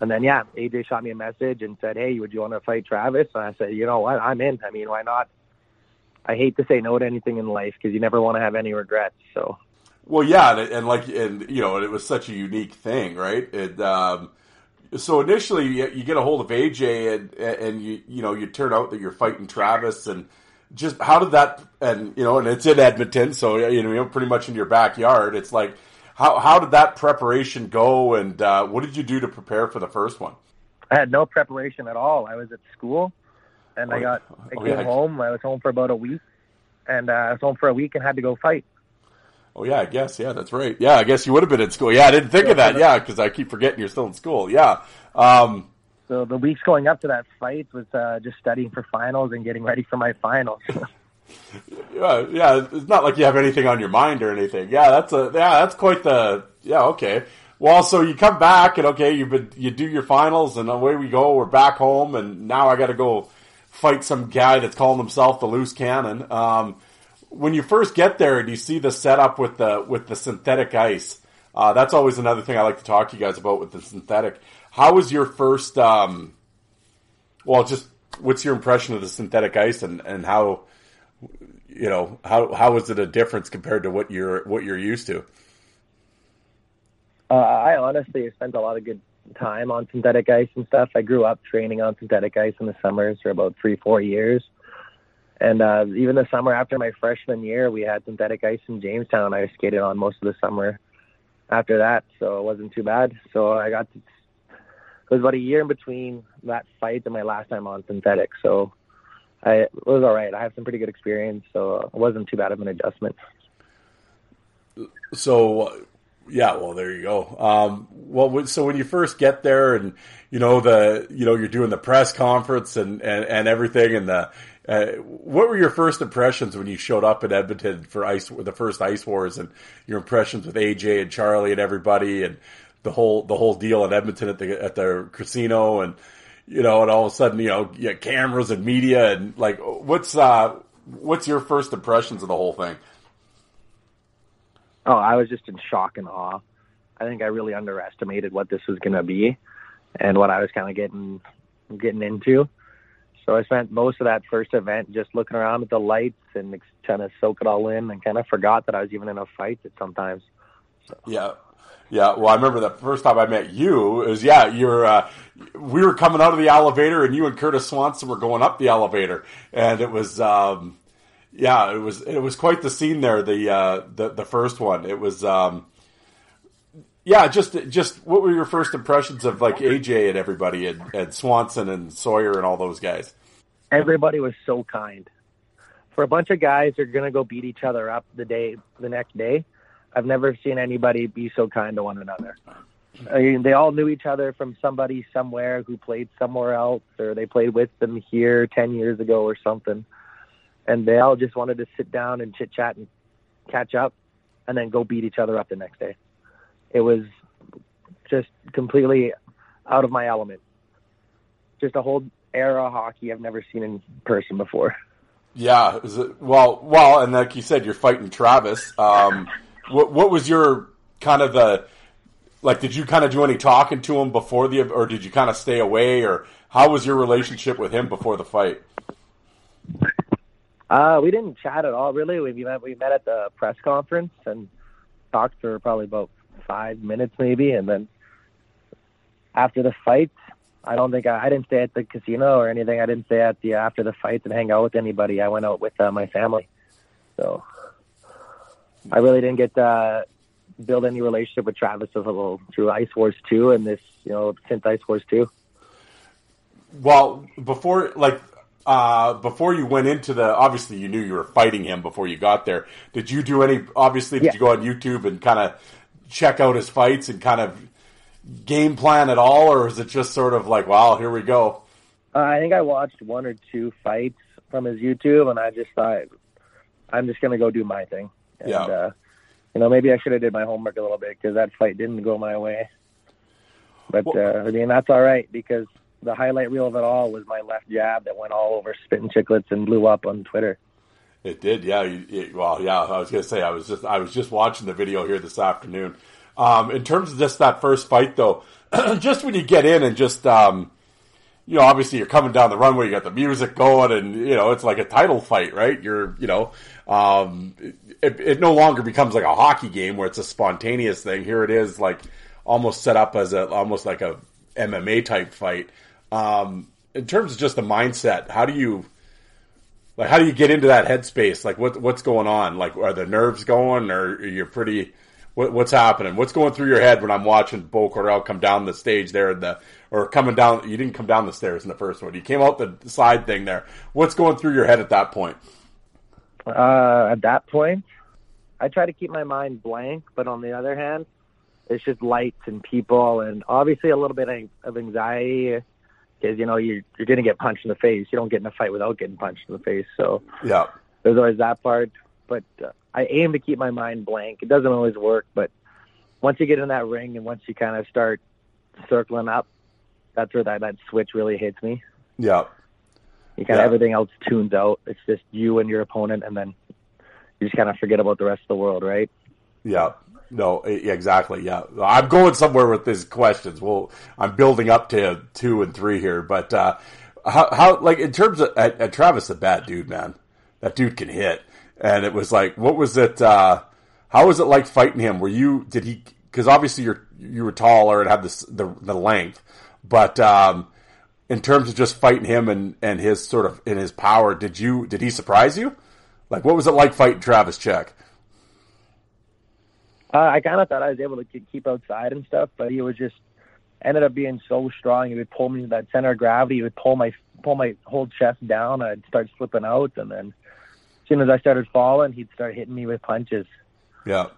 And then yeah, AJ shot me a message and said, "Hey, would you want to fight Travis?" And I said, "You know what? I'm in. I mean, why not?" I hate to say no to anything in life because you never want to have any regrets. So Well, yeah, and, and, like, and you know, it was such a unique thing, right? And um, so initially, you, you, get a hold of AJ, and and you you know, you turn out that you're fighting Travis, and just how did that? And you know, and it's in Edmonton, so you know, pretty much in your backyard. It's like, how how did that preparation go, and uh, what did you do to prepare for the first one? I had no preparation at all. I was at school, and oh, I got I oh, came yeah. home. I was home for about a week, and uh, I was home for a week and had to go fight. Oh yeah, I guess yeah, that's right. Yeah, I guess you would have been in school. Yeah, I didn't think of that. Yeah, because I keep forgetting you're still in school. Yeah. Um, so the weeks going up to that fight was uh, just studying for finals and getting ready for my finals. yeah, yeah. It's not like you have anything on your mind or anything. Yeah, that's a yeah, that's quite the yeah. Okay. Well, so you come back and okay, you've been you do your finals and away we go. We're back home and now I got to go fight some guy that's calling himself the loose cannon. Um, when you first get there and you see the setup with the with the synthetic ice, uh, that's always another thing I like to talk to you guys about with the synthetic. How was your first? Um, well, just what's your impression of the synthetic ice and, and how you know how how is it a difference compared to what you're what you're used to? Uh, I honestly spent a lot of good time on synthetic ice and stuff. I grew up training on synthetic ice in the summers for about three four years. And uh, even the summer after my freshman year, we had synthetic ice in Jamestown. I skated on most of the summer after that, so it wasn't too bad. So I got to, it was about a year in between that fight and my last time on synthetic. So I it was all right. I have some pretty good experience, so it wasn't too bad of an adjustment. So yeah, well, there you go. Um, well, so when you first get there, and you know the, you know, you're doing the press conference and and, and everything, and the uh, what were your first impressions when you showed up in Edmonton for ice, the first Ice Wars, and your impressions with AJ and Charlie and everybody, and the whole the whole deal in Edmonton at the at the casino, and you know, and all of a sudden, you know, you cameras and media, and like, what's uh, what's your first impressions of the whole thing? Oh, I was just in shock and awe. I think I really underestimated what this was going to be, and what I was kind of getting getting into. So I spent most of that first event just looking around at the lights and trying to soak it all in, and kind of forgot that I was even in a fight at sometimes. So. Yeah, yeah. Well, I remember the first time I met you is yeah, you're uh, we were coming out of the elevator, and you and Curtis Swanson were going up the elevator, and it was. Um, yeah, it was it was quite the scene there. The uh, the the first one, it was um, yeah, just just what were your first impressions of like AJ and everybody and, and Swanson and Sawyer and all those guys? Everybody was so kind. For a bunch of guys who are gonna go beat each other up the day the next day, I've never seen anybody be so kind to one another. I mean, they all knew each other from somebody somewhere who played somewhere else, or they played with them here ten years ago or something, and they all just wanted to sit down and chit chat and catch up, and then go beat each other up the next day it was just completely out of my element. Just a whole era hockey I've never seen in person before. Yeah, it, well, well, and like you said, you're fighting Travis. Um, what, what was your kind of the like? Did you kind of do any talking to him before the, or did you kind of stay away, or how was your relationship with him before the fight? Uh, we didn't chat at all, really. We met we met at the press conference and talked for probably about five minutes maybe, and then after the fight, I don't think I, I didn't stay at the casino or anything. I didn't stay at the after the fight and hang out with anybody. I went out with uh, my family, so I really didn't get to uh, build any relationship with Travis little through Ice Wars two and this you know since Ice Wars two. Well, before like uh, before you went into the obviously you knew you were fighting him before you got there. Did you do any? Obviously, did yeah. you go on YouTube and kind of check out his fights and kind of game plan at all, or is it just sort of like, wow, here we go? Uh, I think I watched one or two fights from his YouTube, and I just thought, I'm just gonna go do my thing. And, yeah. Uh, you know, maybe I should have did my homework a little bit because that fight didn't go my way. But well, uh, I mean, that's all right because the highlight reel of it all was my left jab that went all over spitting chicklets and blew up on Twitter. It did, yeah. It, well, yeah. I was gonna say I was just I was just watching the video here this afternoon. Um, in terms of just that first fight, though, just when you get in and just um, you know, obviously you're coming down the runway, you got the music going, and you know it's like a title fight, right? You're, you know, um, it, it no longer becomes like a hockey game where it's a spontaneous thing. Here it is, like almost set up as a almost like a MMA type fight. Um, in terms of just the mindset, how do you like how do you get into that headspace? Like what what's going on? Like are the nerves going, or you're pretty? What, what's happening? What's going through your head when I'm watching Bo Cornell come down the stage there in the or coming down? You didn't come down the stairs in the first one. You came out the side thing there. What's going through your head at that point? Uh, at that point, I try to keep my mind blank, but on the other hand, it's just lights and people, and obviously a little bit of anxiety because you know you're you're gonna get punched in the face. You don't get in a fight without getting punched in the face. So yeah, there's always that part. But uh, I aim to keep my mind blank. It doesn't always work, but once you get in that ring and once you kind of start circling up, that's where that that switch really hits me. Yeah. You kind of everything else tunes out. It's just you and your opponent, and then you just kind of forget about the rest of the world, right? Yeah. No, exactly. Yeah, I'm going somewhere with these questions. Well, I'm building up to two and three here, but uh, how, how, like, in terms of at, at Travis, a bad dude, man. That dude can hit, and it was like, what was it? Uh, how was it like fighting him? Were you? Did he? Because obviously you're you were taller and had this the the length, but um, in terms of just fighting him and and his sort of in his power, did you did he surprise you? Like, what was it like fighting Travis Check? Uh, I kind of thought I was able to keep outside and stuff, but he was just ended up being so strong. He would pull me to that center of gravity. He would pull my pull my whole chest down. I'd start slipping out, and then soon as I started falling, he'd start hitting me with punches. Yeah.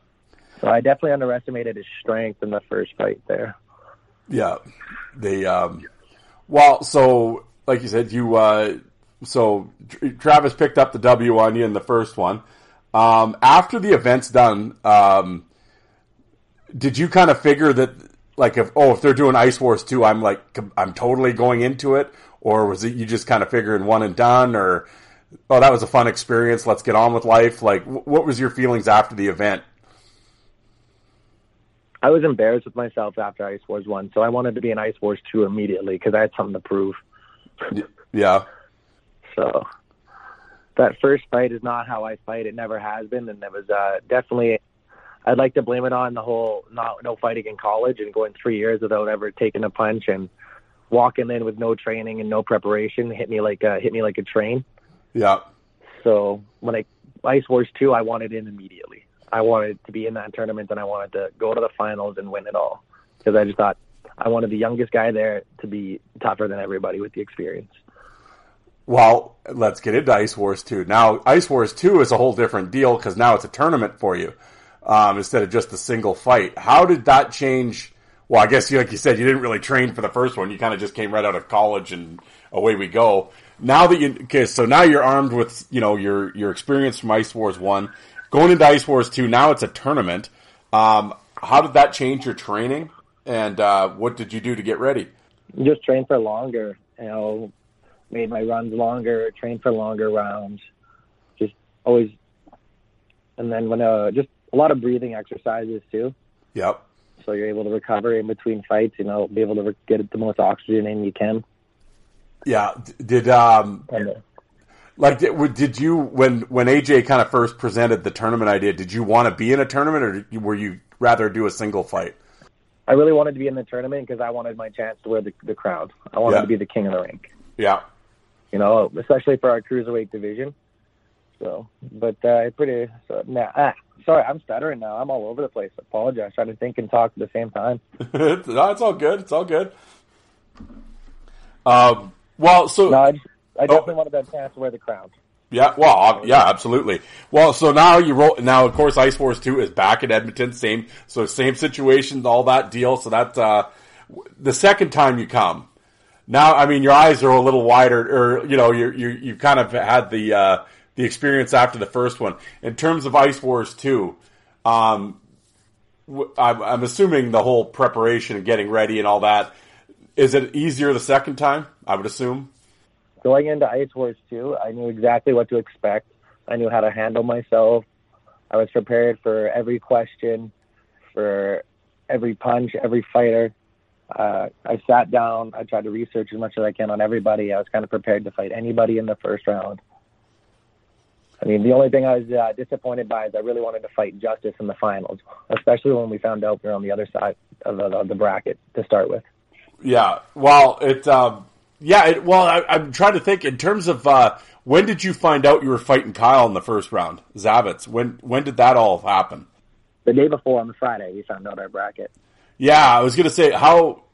So I definitely underestimated his strength in the first fight there. Yeah. They um well, so like you said, you uh so Travis picked up the W on you in the first one. Um, after the event's done, um, did you kind of figure that like if oh if they're doing Ice Wars 2, I'm like I'm totally going into it, or was it you just kind of figuring one and done, or oh that was a fun experience, let's get on with life? Like what was your feelings after the event? I was embarrassed with myself after Ice Wars 1, so I wanted to be in Ice Wars 2 immediately because I had something to prove. Yeah. So that first fight is not how I fight. It never has been, and it was uh, definitely I'd like to blame it on the whole not no fighting in college and going three years without ever taking a punch and walking in with no training and no preparation hit me like a, hit me like a train. Yeah. So when I Ice Wars two, I wanted in immediately. I wanted to be in that tournament and I wanted to go to the finals and win it all because I just thought I wanted the youngest guy there to be tougher than everybody with the experience. Well, let's get into Ice Wars 2. Now, Ice Wars 2 is a whole different deal because now it's a tournament for you um, instead of just a single fight. How did that change? Well, I guess like you said, you didn't really train for the first one. You kind of just came right out of college and away we go. Now that you okay, so now you're armed with you know your your experience from Ice Wars one, going into Ice Wars two. Now it's a tournament. Um, how did that change your training, and uh, what did you do to get ready? Just train for longer. You know, made my runs longer, trained for longer rounds. Just always, and then when uh, just a lot of breathing exercises too. Yep. So you're able to recover in between fights. You know, be able to get the most oxygen in you can. Yeah. Did um. like did, did you when when AJ kind of first presented the tournament idea? Did you want to be in a tournament, or were you rather do a single fight? I really wanted to be in the tournament because I wanted my chance to wear the, the crown. I wanted yeah. to be the king of the rink. Yeah. You know, especially for our cruiserweight division. So, but uh, pretty. So now, ah, sorry, I'm stuttering now. I'm all over the place. I apologize. Trying to think and talk at the same time. no, it's all good. It's all good. Um. Well, so no, I, I definitely oh. wanted that chance to wear the crown. Yeah, well, yeah, absolutely. Well, so now you roll. Now, of course, Ice Wars Two is back in Edmonton. Same, so same situation, all that deal. So that uh, the second time you come, now, I mean, your eyes are a little wider, or you know, you you you kind of had the uh, the experience after the first one. In terms of Ice Wars 2, um, I'm, I'm assuming the whole preparation and getting ready and all that, is it easier the second time? I would assume. Going into Ice Wars 2, I knew exactly what to expect. I knew how to handle myself. I was prepared for every question, for every punch, every fighter. Uh, I sat down. I tried to research as much as I can on everybody. I was kind of prepared to fight anybody in the first round. I mean, the only thing I was uh, disappointed by is I really wanted to fight Justice in the finals, especially when we found out we were on the other side of the, of the bracket to start with. Yeah, well, it, um, yeah, it, well, I, am trying to think in terms of uh, when did you find out you were fighting Kyle in the first round, Zavitz? When when did that all happen? The day before on the Friday, we found out our bracket. Yeah, I was going to say how,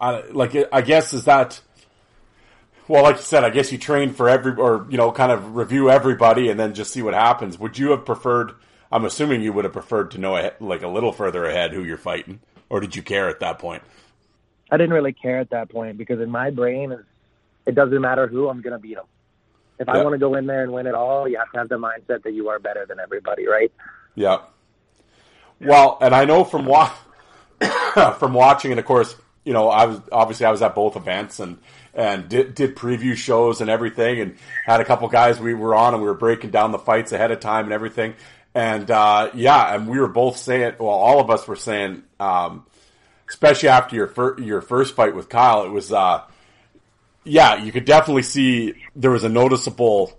uh, like, I guess is that. Well, like you said, I guess you train for every, or you know, kind of review everybody and then just see what happens. Would you have preferred? I'm assuming you would have preferred to know like a little further ahead who you're fighting, or did you care at that point? I didn't really care at that point because in my brain, it doesn't matter who I'm going to beat them. If I want to go in there and win it all, you have to have the mindset that you are better than everybody, right? Yeah. Well, and I know from wa- from watching, and of course, you know, I was obviously I was at both events and and did, did preview shows and everything, and had a couple guys we were on and we were breaking down the fights ahead of time and everything. And uh, yeah, and we were both saying, well, all of us were saying, um, especially after your fir- your first fight with Kyle, it was, uh, yeah, you could definitely see there was a noticeable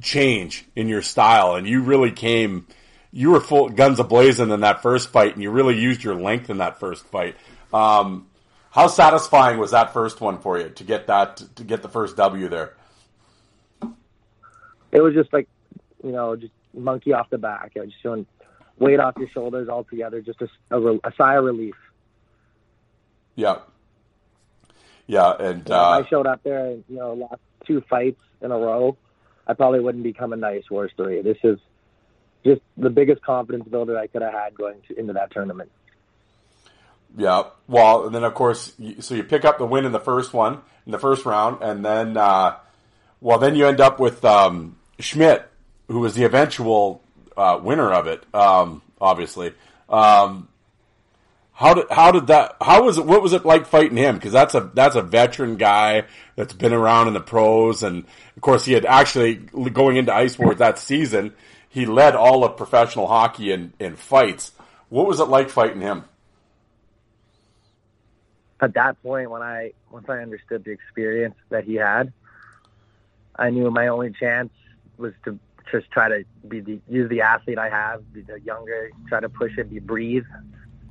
change in your style, and you really came, you were full guns ablazing in that first fight, and you really used your length in that first fight. Um, how satisfying was that first one for you to get that to get the first W there? It was just like, you know, just monkey off the back. Just feeling weight off your shoulders altogether, just a, a, a sigh of relief. Yeah, yeah, and uh, I showed up there, and you know, lost two fights in a row. I probably wouldn't become a Ice Wars three. This is just the biggest confidence builder I could have had going to, into that tournament. Yeah. Well, and then of course, so you pick up the win in the first one in the first round, and then, uh, well, then you end up with um, Schmidt, who was the eventual uh, winner of it. Um, obviously, um, how did how did that? How was it? What was it like fighting him? Because that's a that's a veteran guy that's been around in the pros, and of course, he had actually going into Ice Wars that season. He led all of professional hockey in, in fights. What was it like fighting him? at that point when I once I understood the experience that he had, I knew my only chance was to just try to be the use the athlete I have, be the younger, try to push it, be breathe,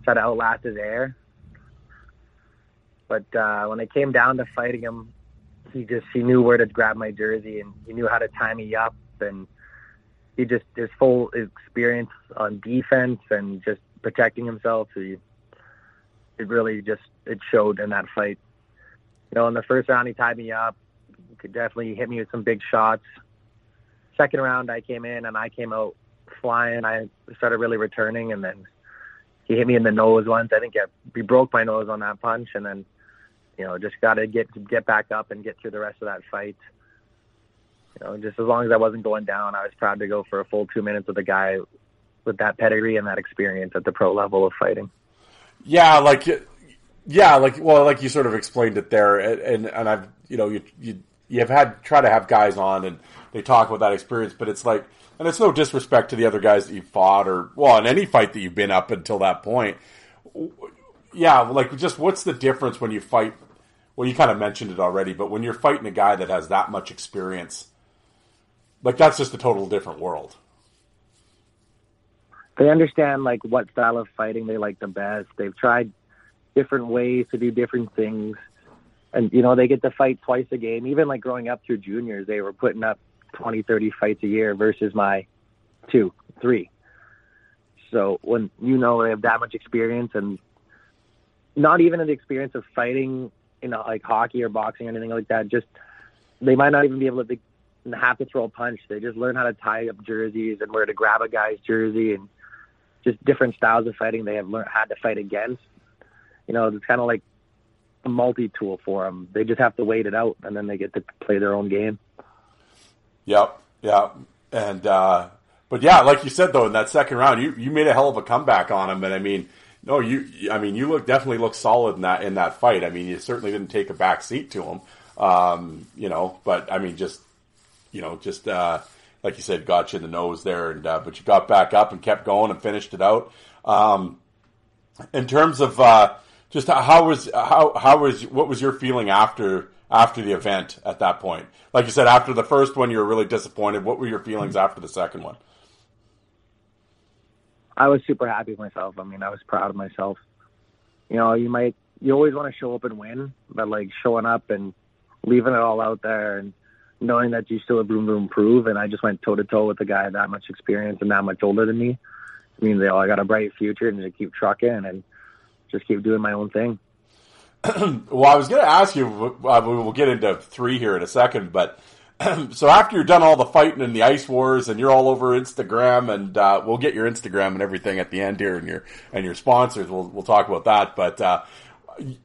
try to outlast his air. But uh, when it came down to fighting him, he just he knew where to grab my jersey and he knew how to tie me up and he just his full experience on defense and just protecting himself. He it really just it showed in that fight. You know, in the first round he tied me up. He could definitely hit me with some big shots. Second round I came in and I came out flying. I started really returning and then he hit me in the nose once. I think he broke my nose on that punch and then you know, just got to get get back up and get through the rest of that fight. You know, just as long as I wasn't going down, I was proud to go for a full two minutes with a guy with that pedigree and that experience at the pro level of fighting. Yeah, like yeah, like well, like you sort of explained it there, and and I've you know you you you have had try to have guys on and they talk about that experience, but it's like, and it's no disrespect to the other guys that you fought or well in any fight that you've been up until that point. Yeah, like just what's the difference when you fight? Well, you kind of mentioned it already, but when you're fighting a guy that has that much experience, like that's just a total different world they understand like what style of fighting they like the best. They've tried different ways to do different things. And you know, they get to fight twice a game. Even like growing up through juniors, they were putting up 20, 30 fights a year versus my two, three. So when you know they have that much experience and not even the experience of fighting, you know, like hockey or boxing or anything like that, just they might not even be able to have to throw a punch. They just learn how to tie up jerseys and where to grab a guy's jersey and just different styles of fighting they have learned had to fight against. You know, it's kind of like a multi-tool for them. They just have to wait it out, and then they get to play their own game. Yep, yeah, and uh, but yeah, like you said though, in that second round, you you made a hell of a comeback on him, and I mean, no, you, I mean, you look definitely look solid in that in that fight. I mean, you certainly didn't take a back seat to him, um, you know, but I mean, just you know, just uh, like you said, got you in the nose there, and uh, but you got back up and kept going and finished it out. Um, in terms of uh, just how was how how was what was your feeling after after the event at that point? Like you said, after the first one, you were really disappointed. What were your feelings after the second one? I was super happy with myself. I mean, I was proud of myself. You know, you might you always want to show up and win, but like showing up and leaving it all out there and knowing that you still have room to improve. And I just went toe to toe with a guy that much experience and that much older than me. I mean, they all got a bright future and just keep trucking and just keep doing my own thing. well, I was going to ask you. Uh, we'll get into three here in a second, but so after you're done all the fighting and the ice wars, and you're all over Instagram, and uh, we'll get your Instagram and everything at the end here, and your and your sponsors. We'll we'll talk about that. But uh,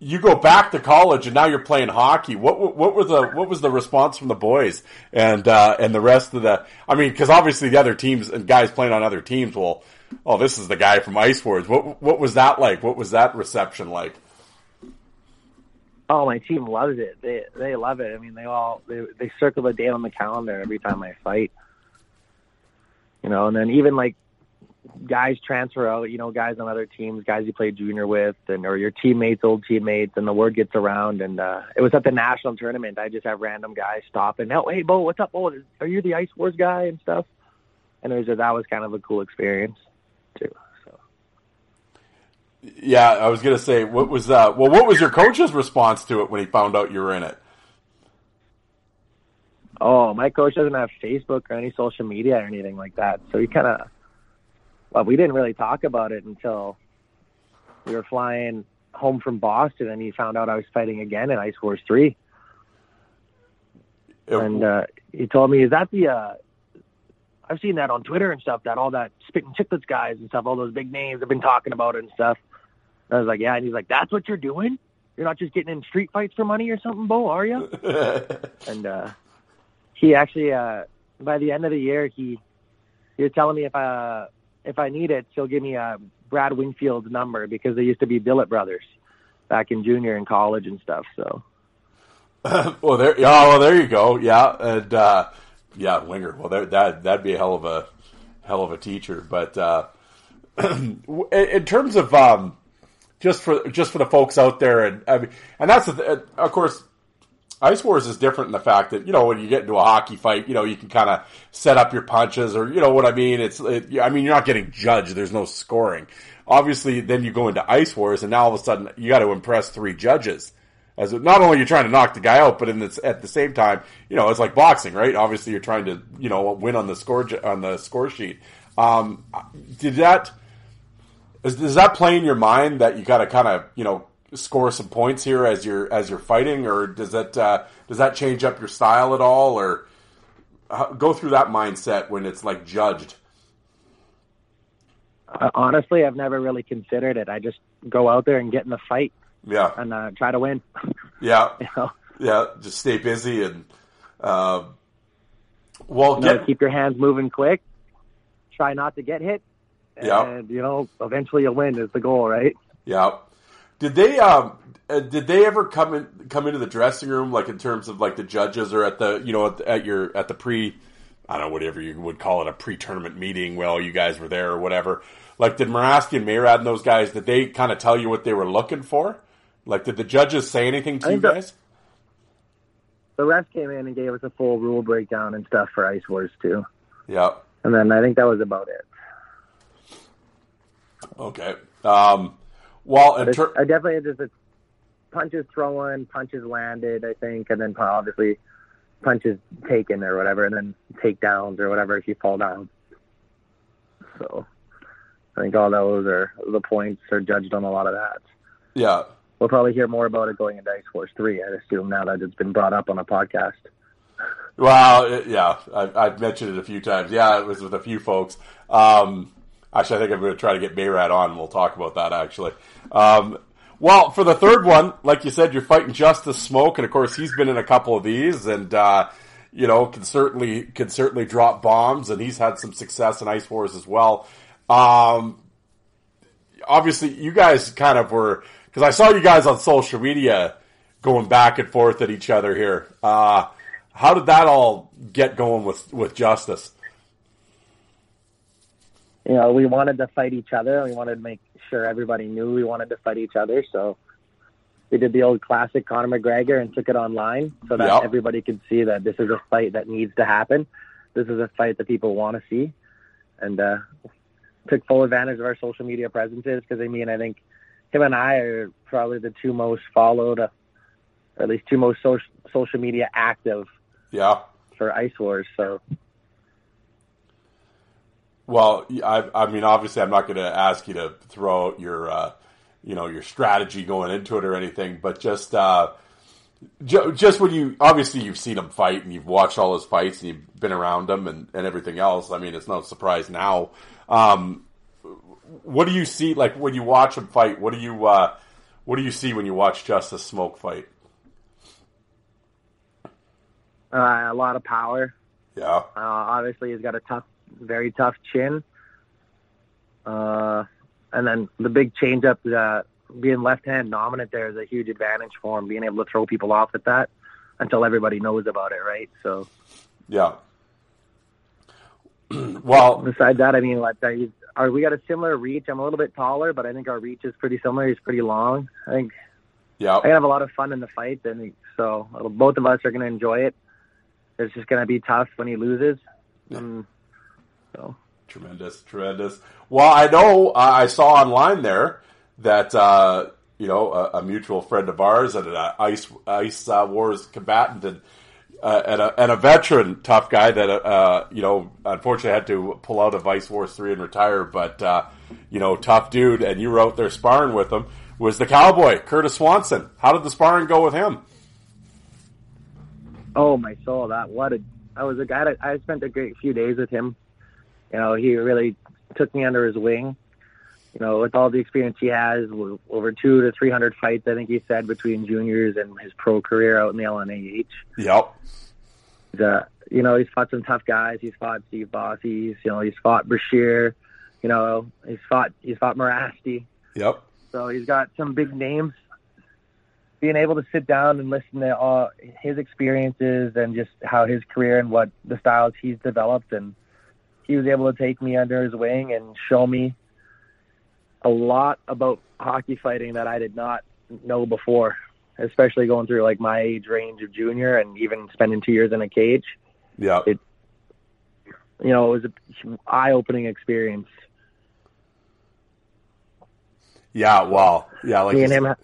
you go back to college, and now you're playing hockey. What what was the what was the response from the boys and uh, and the rest of the? I mean, because obviously the other teams and guys playing on other teams will. Oh, this is the guy from Ice Wars. What what was that like? What was that reception like? Oh, my team loves it. They they love it. I mean, they all they they circle the date on the calendar every time I fight. You know, and then even like guys transfer out. You know, guys on other teams, guys you played junior with, and or your teammates, old teammates, and the word gets around. And uh, it was at the national tournament. I just have random guys stop and, oh, hey, Bo, what's up? Oh, are you the Ice Wars guy and stuff? And it was just, that was kind of a cool experience too. Yeah, I was gonna say, what was uh, well, what was your coach's response to it when he found out you were in it? Oh, my coach doesn't have Facebook or any social media or anything like that, so he kind of, well, we didn't really talk about it until we were flying home from Boston, and he found out I was fighting again in Ice Wars Three, it, and uh, he told me, "Is that the?" Uh, I've seen that on Twitter and stuff. That all that spitting chicklets guys and stuff, all those big names have been talking about it and stuff. I was like, yeah. And he's like, that's what you're doing? You're not just getting in street fights for money or something, Bo, are you? and uh, he actually, uh, by the end of the year, he he was telling me if I if I need it, he'll give me a Brad Wingfield's number because they used to be Billet brothers back in junior and college and stuff. So. well, there, yeah, well, there you go. Yeah, and uh, yeah, Winger. Well, there, that that'd be a hell of a hell of a teacher. But uh, in terms of um, just for just for the folks out there, and I mean, and that's the, of course, Ice Wars is different in the fact that you know when you get into a hockey fight, you know you can kind of set up your punches, or you know what I mean. It's it, I mean you're not getting judged. There's no scoring. Obviously, then you go into Ice Wars, and now all of a sudden you got to impress three judges. As not only you're trying to knock the guy out, but in at the same time, you know it's like boxing, right? Obviously, you're trying to you know win on the score on the score sheet. Um, did that? Is, does that play in your mind that you got to kind of you know score some points here as you're as you're fighting, or does that uh, does that change up your style at all, or go through that mindset when it's like judged? Uh, honestly, I've never really considered it. I just go out there and get in the fight. Yeah, and uh, try to win. Yeah, you know? yeah. Just stay busy and uh, well, you get... know, keep your hands moving quick. Try not to get hit, yeah. And you know, eventually you'll win is the goal, right? Yeah. Did they um uh, did they ever come in come into the dressing room like in terms of like the judges or at the you know at, at your at the pre I don't know whatever you would call it a pre tournament meeting? Well, you guys were there or whatever. Like, did Moravsky and Mayrad and those guys did they kind of tell you what they were looking for? Like, did the judges say anything to you guys? The, the refs came in and gave us a full rule breakdown and stuff for Ice Wars too. Yeah. And then I think that was about it. Okay. Um, well, ter- I definitely just a punches thrown, punches landed, I think, and then obviously punches taken or whatever, and then takedowns or whatever if you fall down. So I think all those are the points are judged on a lot of that. Yeah. We'll probably hear more about it going into Ice Wars 3, I assume, now that it's been brought up on a podcast. Well, yeah, I, have mentioned it a few times. Yeah, it was with a few folks. Um, Actually, I think I'm going to try to get Mayrad on. and We'll talk about that actually. Um, well, for the third one, like you said, you're fighting Justice Smoke, and of course he's been in a couple of these, and uh, you know can certainly can certainly drop bombs, and he's had some success in Ice Wars as well. Um, obviously, you guys kind of were because I saw you guys on social media going back and forth at each other here. Uh, how did that all get going with with Justice? you know, we wanted to fight each other. We wanted to make sure everybody knew we wanted to fight each other. So we did the old classic Conor McGregor and took it online so that Yep. everybody could see that this is a fight that needs to happen. This is a fight that people want to see, and uh, took full advantage of our social media presences because I mean I think him and I are probably the two most followed, uh, or at least two most social social media active Yeah. for Ice Wars. So Well, I, I mean, obviously, I'm not going to ask you to throw out your, uh, you know, your strategy going into it or anything, but just, uh, ju- just when you obviously you've seen him fight and you've watched all his fights and you've been around him and, and everything else. I mean, it's no surprise now. Um, what do you see like when you watch him fight? What do you, uh, what do you see when you watch Justice Smoke fight? uh, a lot of power. Yeah, Uh, obviously, he's got a tough, very tough chin. Uh, and then the big change up, uh, being left hand dominant there is a huge advantage for him, being able to throw people off at that until everybody knows about it, right? So, yeah. well, besides that, I mean, like, he's, are, we got a similar reach. I'm a little bit taller, but I think our reach is pretty similar. He's pretty long. I think yeah, I have a lot of fun in the fight, and so both of us are going to enjoy it. It's just going to be tough when he loses. Um, so. Tremendous, tremendous. Well, I know uh, I saw online there that uh, you know a, a mutual friend of ours and an uh, ice ice uh, wars combatant and uh, and, a, and a veteran tough guy that uh, you know unfortunately had to pull out of Ice Wars three and retire, but uh, you know tough dude. And you were out there sparring with him. Was the cowboy Curtis Swanson? How did the sparring go with him? Oh my soul! That what a I was a guy that I spent a great few days with him. You know, he really took me under his wing. You know, with all the experience he has, over two to three hundred fights, I think he said between juniors and his pro career out in the LNAH. Yep. He's, uh, you know, he's fought some tough guys. He's fought Steve Bossy. You know, he's fought Brashear. You know, he's fought he's fought Marasti. Yep. So he's got some big names. Being able to sit down and listen to all his experiences and just how his career and what the styles he's developed, and he was able to take me under his wing and show me a lot about hockey fighting that I did not know before, especially going through like my age range of junior and even spending two years in a cage. Yeah. It, you know, it was an eye-opening experience. Yeah. Well. Yeah. Like me and him.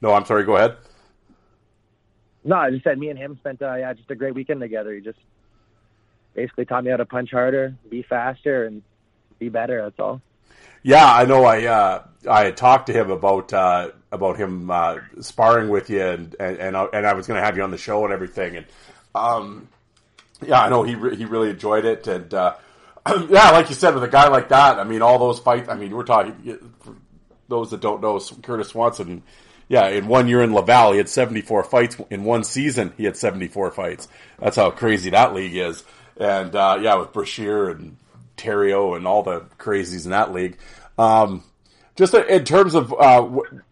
No, I'm sorry. Go ahead. No, I just said me and him spent uh, yeah just a great weekend together. He just basically taught me how to punch harder, be faster, and be better. That's all. Yeah, I know. I uh, I had talked to him about uh, about him uh, sparring with you, and and and I, and I was going to have you on the show and everything, and um, yeah, I know he re- he really enjoyed it, and uh, yeah, like you said, with a guy like that, I mean, all those fights. I mean, we're talking those that don't know Curtis Swanson. Yeah, in one year in Laval, he had 74 fights. In one season, he had 74 fights. That's how crazy that league is. And uh, yeah, with Brashear and Terrio and all the crazies in that league. Um, just in terms of uh, w-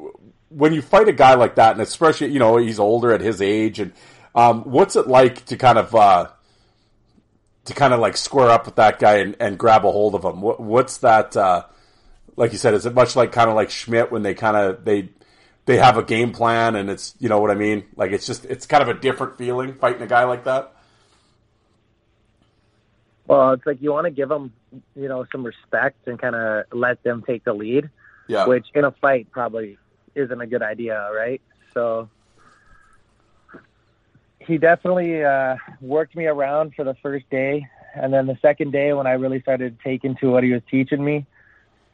when you fight a guy like that, and especially you know he's older at his age, and um, what's it like to kind of uh, to kind of like square up with that guy and, and grab a hold of him? What, what's that? Uh, like you said, is it much like kind of like Schmidt when they kind of they they have a game plan and it's you know what I mean? Like it's just it's kind of a different feeling fighting a guy like that. Well, it's like you want to give them, you know, some respect and kind of let them take the lead, Yeah. which in a fight probably isn't a good idea, right? So he definitely uh, worked me around for the first day, and then the second day when I really started taking to what he was teaching me,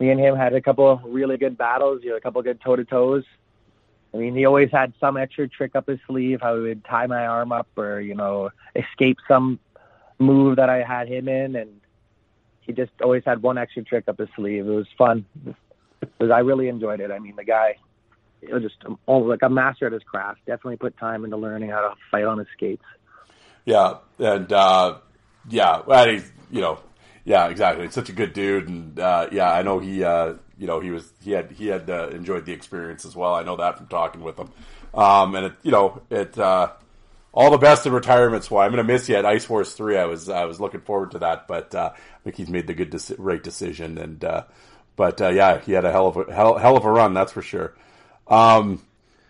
me and him had a couple of really good battles, you know, a couple of good toe to toes. I mean, he always had some extra trick up his sleeve, how he would tie my arm up or, you know, escape some move that I had him in, and he just always had one extra trick up his sleeve. It was fun. It was, I really enjoyed it. I mean, the guy, it was just oh, like a master at his craft. Definitely put time into learning how to fight on his skates. Yeah, and uh, yeah, well, he's, you know, yeah, exactly. It's such a good dude, and uh, yeah, I know he, uh, you know, he was he had he had uh, enjoyed the experience as well. I know that from talking with him, um, and it, you know, it uh, all the best in retirement. So I'm going to miss you at Ice Wars Three. I was I was looking forward to that, but uh, I think he's made the good right decision, and uh, but uh, yeah, he had a hell of a hell, hell of a run, that's for sure. Um,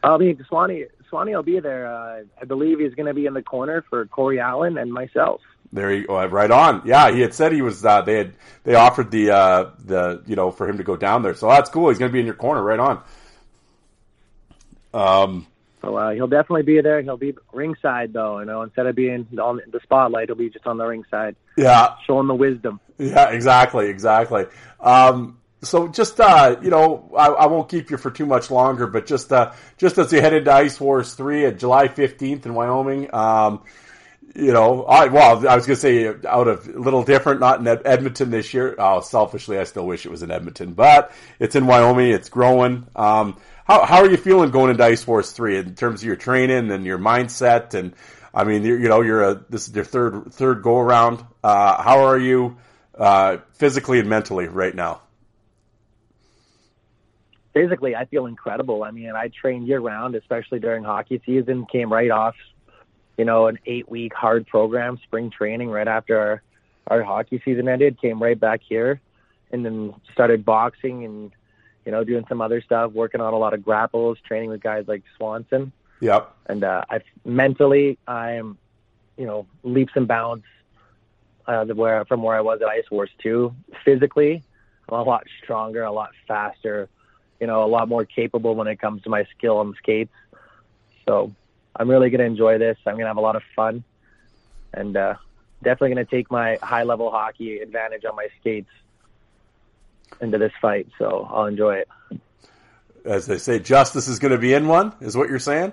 I mean, Swanee Swanee will be there. Uh, I believe he's going to be in the corner for Corey Allen and myself. There you go, right on. Yeah, he had said he was. Uh, they had they offered the uh, the you know for him to go down there, so that's cool. He's going to be in your corner, right on. Um, so uh, he'll definitely be there. He'll be ringside though. You know, instead of being on the spotlight, he'll be just on the ringside. Yeah, showing the wisdom. Yeah, exactly, exactly. Um, so just uh, you know, I, I, won't keep you for too much longer, but just uh, just as you head into Ice Wars three at July fifteenth in Wyoming. Um, you know, I well, I was going to say out of a little different, not in Edmonton this year. Oh, selfishly, I still wish it was in Edmonton, but it's in Wyoming. It's growing. Um, how how are you feeling going into Ice Wars three in terms of your training and your mindset? And I mean, you know, you're a this is your third third go around. Uh, how are you uh, physically and mentally right now? Physically, I feel incredible. I mean, I train year round, especially during hockey season. Came right off, you know, an eight week hard program, spring training, right after our our hockey season ended. Came right back here, and then started boxing and you know, doing some other stuff, working on a lot of grapples, training with guys like Swanson. Yep. And uh, I mentally, I'm, you know, leaps and bounds uh, where from where I was at Ice Wars two. Physically, I'm a lot stronger, a lot faster, you know, a lot more capable when it comes to my skill on skates. So I'm really going to enjoy this. I'm going to have a lot of fun, and uh, definitely going to take my high level hockey advantage on my skates into this fight, so I'll enjoy it. As they say, justice is going to be in one. Is what you're saying?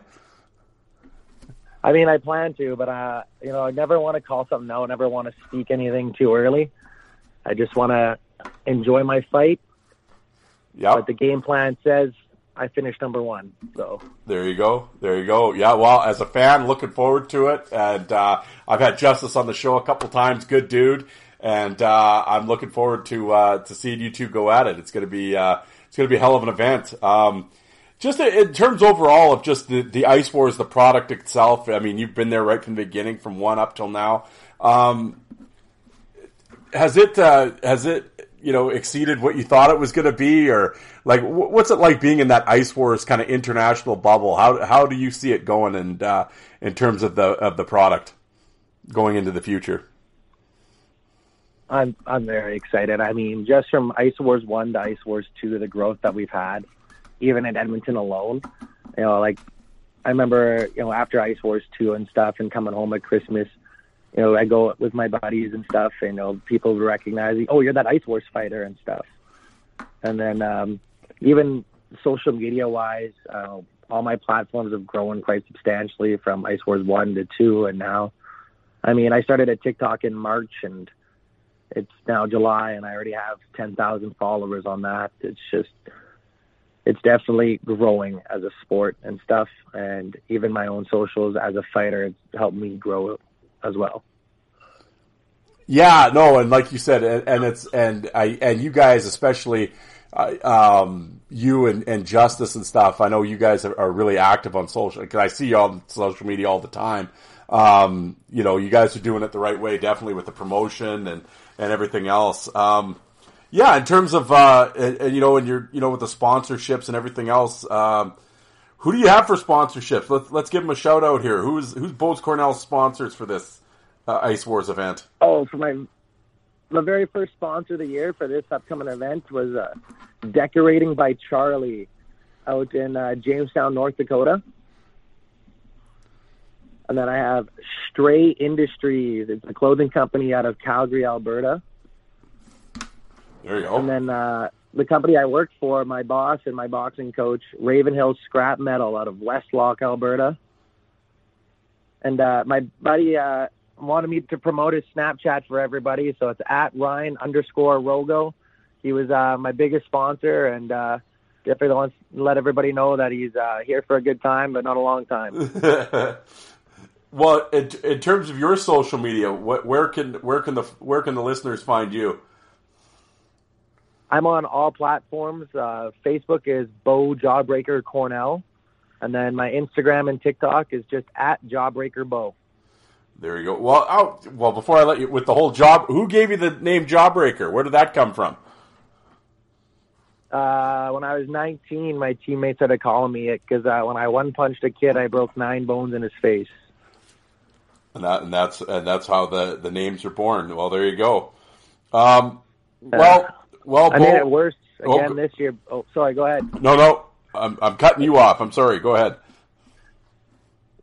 I mean, I plan to, but uh, you know, I never want to call something out. Never want to speak anything too early. I just want to enjoy my fight. Yeah. But the game plan says I finished number one. So there you go. There you go. Yeah. Well, as a fan, looking forward to it. And uh, I've had Justice on the show a couple times. Good dude and uh, I'm looking forward to uh, to seeing you two go at it. It's to be uh, it's to be a hell of an event. Um, just in terms overall of just the, the Ice Wars, the product itself. I mean, you've been there right from the beginning, from one up till now. Um, has it uh, has it you know exceeded what you thought it was going to be, or like what's it like being in that Ice Wars kind of international bubble? How how do you see it going, and uh, in terms of the of the product going into the future? I'm I'm very excited. I mean, just from Ice Wars one to Ice Wars two, the growth that we've had, even in Edmonton alone, you know, like I remember, you know, after Ice Wars two and stuff, and coming home at Christmas, you know, I go with my buddies and stuff, and you know, people recognize, oh, you're that Ice Wars fighter and stuff. And then um, even social media wise, uh, all my platforms have grown quite substantially from Ice Wars one to two, and now, I mean, I started a TikTok in March and it's now July and I already have 10,000 followers on that. It's just, it's definitely growing as a sport and stuff. And even my own socials as a fighter, it's helped me grow as well. Yeah, no, and like you said, and, and it's and I and you guys especially, uh, um, you and, and Justice and stuff. I know you guys are, are really active on social because I see you on social media all the time. Um, you know, you guys are doing it the right way, definitely with the promotion and and everything else. Um, yeah, in terms of uh, and, and, you know, and you're you know with the sponsorships and everything else. Um, who do you have for sponsorships? Let's let's give them a shout out here. Who's who's Boats Cornell sponsors for this uh, Ice Wars event? Oh, for my the very first sponsor of the year for this upcoming event was uh, Decorating by Charlie out in uh, Jamestown, North Dakota. And then I have Stray Industries. It's a clothing company out of Calgary, Alberta. There you go. And then uh, the company I work for, my boss and my boxing coach, Ravenhill Scrap Metal out of Westlock, Alberta. And uh, my buddy uh, wanted me to promote his Snapchat for everybody, so it's at Ryan underscore Rogo. He was uh, my biggest sponsor, and uh, definitely wants to let everybody know that he's uh, here for a good time, but not a long time. Well, in, in, terms of your social media, what, where can where can the where can the listeners find you? I'm on all platforms. Uh, Facebook is Bo Jawbreaker Cornell, and then my Instagram and TikTok is just at Jawbreaker Bo. There you go. Well, oh, well, before I let you with the whole job, who gave you the name Jawbreaker? Where did that come from? Uh, when I was 19, my teammates had to call me it because uh, when I one punched a kid, I broke nine bones in his face. And that and that's and that's how the the names are born. Well, there you go. Um, well, well, I made Bo- it worse Oh, again go- this year. Oh, sorry. Go ahead. No, no, I'm I'm cutting you off. I'm sorry. Go ahead.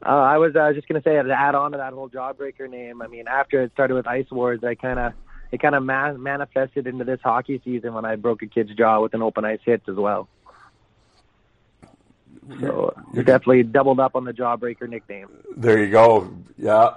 Uh, I was uh, just gonna say to add on to that whole jawbreaker name. I mean, after it started with Ice Wars, I kind of it kind of ma- manifested into this hockey season when I broke a kid's jaw with an open ice hit as well. So we definitely doubled up on the jawbreaker nickname. There you go. Yeah.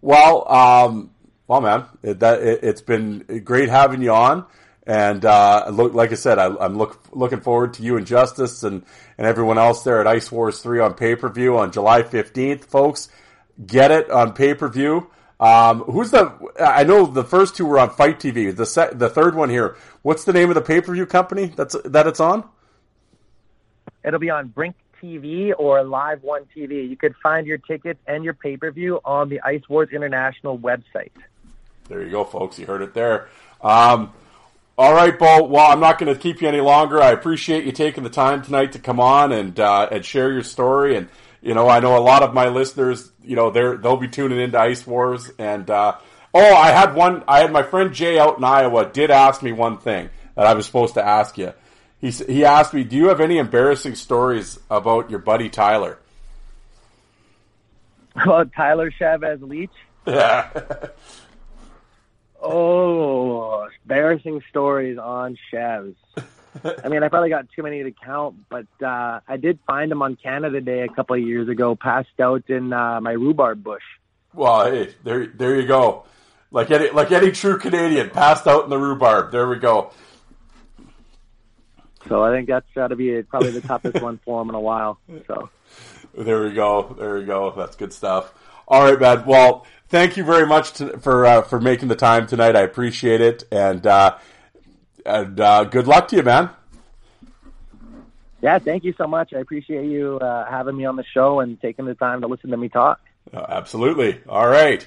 Well, um, well, man, it, that it, it's been great having you on, and uh, look, like I said, I, I'm look, looking forward to you and Justice and and everyone else there at Ice Wars Three on pay per view on July 15th, folks. Get it on pay per view. Um, who's the? I know the first two were on Fight TV. The se- the third one here. What's the name of the pay per view company that's that it's on? It'll be on Brink TV or Live One TV. You could find your tickets and your pay per view on the Ice Wars International website. There you go, folks. You heard it there. Um, all right, Bo. Well, I'm not going to keep you any longer. I appreciate you taking the time tonight to come on and uh, and share your story. And you know, I know a lot of my listeners. You know, they're they'll be tuning into Ice Wars. And uh, oh, I had one. I had my friend Jay out in Iowa did ask me one thing that I was supposed to ask you. He he asked me, "Do you have any embarrassing stories about your buddy Tyler?" About Tyler Chavez Leach. Yeah. Oh, embarrassing stories on Chevs. I mean, I probably got too many to count, but uh, I did find him on Canada Day a couple of years ago, passed out in uh, my rhubarb bush. Well, hey, there, there you go. Like any, like any true Canadian, passed out in the rhubarb. There we go. So I think that's got to be probably the toughest one for him in a while. So There we go. There we go. That's good stuff. All right, man. Well, thank you very much to, for uh, for making the time tonight. I appreciate it, and uh, and uh, good luck to you, man. yeah, thank you so much. I appreciate you uh, having me on the show and taking the time to listen to me talk. Uh, absolutely. All right.